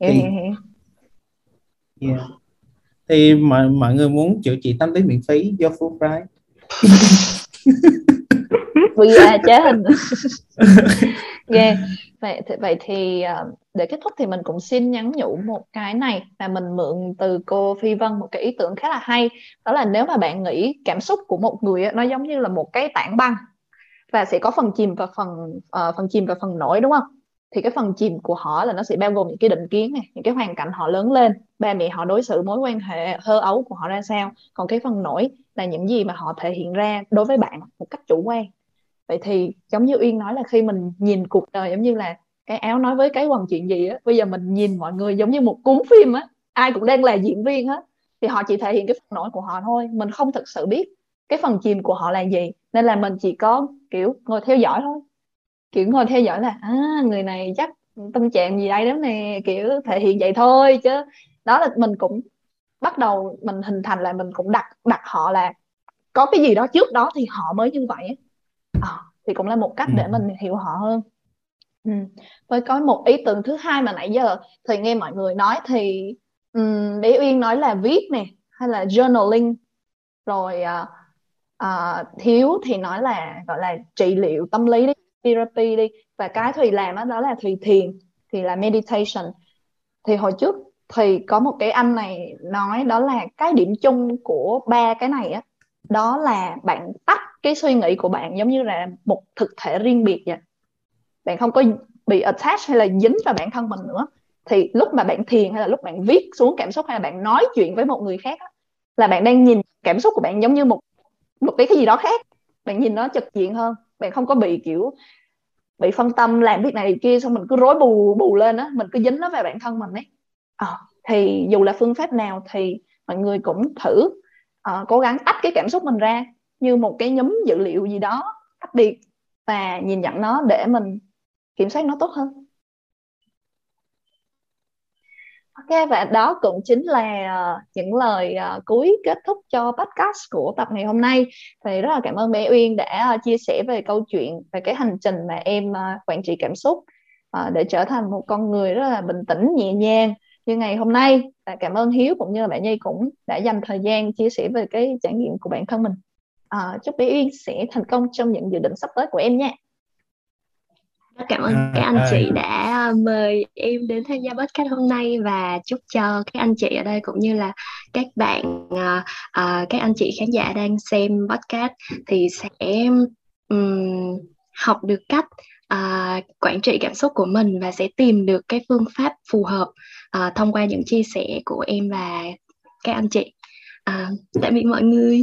thì, hiểu, Yeah. thì mọi mọi người muốn chữa trị tâm lý miễn phí do Fulbright VR chế hình yeah. vậy thì, vậy thì ờ, để kết thúc thì mình cũng xin nhắn nhủ một cái này là mình mượn từ cô Phi Vân một cái ý tưởng khá là hay. Đó là nếu mà bạn nghĩ cảm xúc của một người nó giống như là một cái tảng băng và sẽ có phần chìm và phần uh, phần chìm và phần nổi đúng không? Thì cái phần chìm của họ là nó sẽ bao gồm những cái định kiến này những cái hoàn cảnh họ lớn lên ba mẹ họ đối xử mối quan hệ hơ ấu của họ ra sao. Còn cái phần nổi là những gì mà họ thể hiện ra đối với bạn một cách chủ quan vậy thì giống như uyên nói là khi mình nhìn cuộc đời giống như là cái áo nói với cái quần chuyện gì á, bây giờ mình nhìn mọi người giống như một cuốn phim á, ai cũng đang là diễn viên hết, thì họ chỉ thể hiện cái phần nổi của họ thôi, mình không thực sự biết cái phần chìm của họ là gì, nên là mình chỉ có, kiểu, ngồi theo dõi thôi. Kiểu, ngồi theo dõi là à người này chắc tâm trạng gì đây đó nè kiểu, thể hiện vậy thôi chứ. Đó là mình cũng bắt đầu mình hình thành là mình cũng đặt đặt họ là có cái gì đó trước đó thì họ mới như vậy à, thì cũng là một cách để ừ. mình hiểu họ hơn ừ. với có một ý tưởng thứ hai mà nãy giờ thì nghe mọi người nói thì um, bé uyên nói là viết nè hay là journaling rồi uh, uh, thiếu thì nói là gọi là trị liệu tâm lý đi therapy đi và cái thùy làm đó, đó là thùy thiền thì là meditation thì hồi trước thì có một cái anh này nói đó là cái điểm chung của ba cái này á đó là bạn tách cái suy nghĩ của bạn giống như là một thực thể riêng biệt vậy? Bạn không có bị attach hay là dính vào bản thân mình nữa. Thì lúc mà bạn thiền hay là lúc bạn viết xuống cảm xúc hay là bạn nói chuyện với một người khác là bạn đang nhìn cảm xúc của bạn giống như một một cái cái gì đó khác. Bạn nhìn nó trực diện hơn. Bạn không có bị kiểu bị phân tâm làm việc này kia xong mình cứ rối bù bù lên á. Mình cứ dính nó về bản thân mình ấy. À, thì dù là phương pháp nào thì mọi người cũng thử uh, cố gắng tách cái cảm xúc mình ra như một cái nhóm dữ liệu gì đó khác biệt và nhìn nhận nó để mình kiểm soát nó tốt hơn Ok, và đó cũng chính là ờ, những lời ờ, cuối kết thúc cho podcast của tập ngày hôm nay. Thì rất là cảm ơn bé Uyên đã ờ, chia sẻ về câu chuyện, về cái hành trình mà em quản trị cảm xúc để trở thành một con người rất là bình tĩnh, nhẹ nhàng như ngày hôm nay. Và cảm ơn Hiếu cũng như là bạn Nhi cũng đã dành thời gian chia sẻ về cái trải nghiệm của bản thân mình. Uh, chúc bé Uyên sẽ thành công trong những dự định sắp tới của em nha cảm ơn à, các anh à. chị đã mời em đến tham gia podcast hôm nay và chúc cho các anh chị ở đây cũng như là các bạn uh, uh, các anh chị khán giả đang xem podcast thì sẽ um, học được cách uh, quản trị cảm xúc của mình và sẽ tìm được cái phương pháp phù hợp uh, thông qua những chia sẻ của em và các anh chị. À, tạm biệt mọi người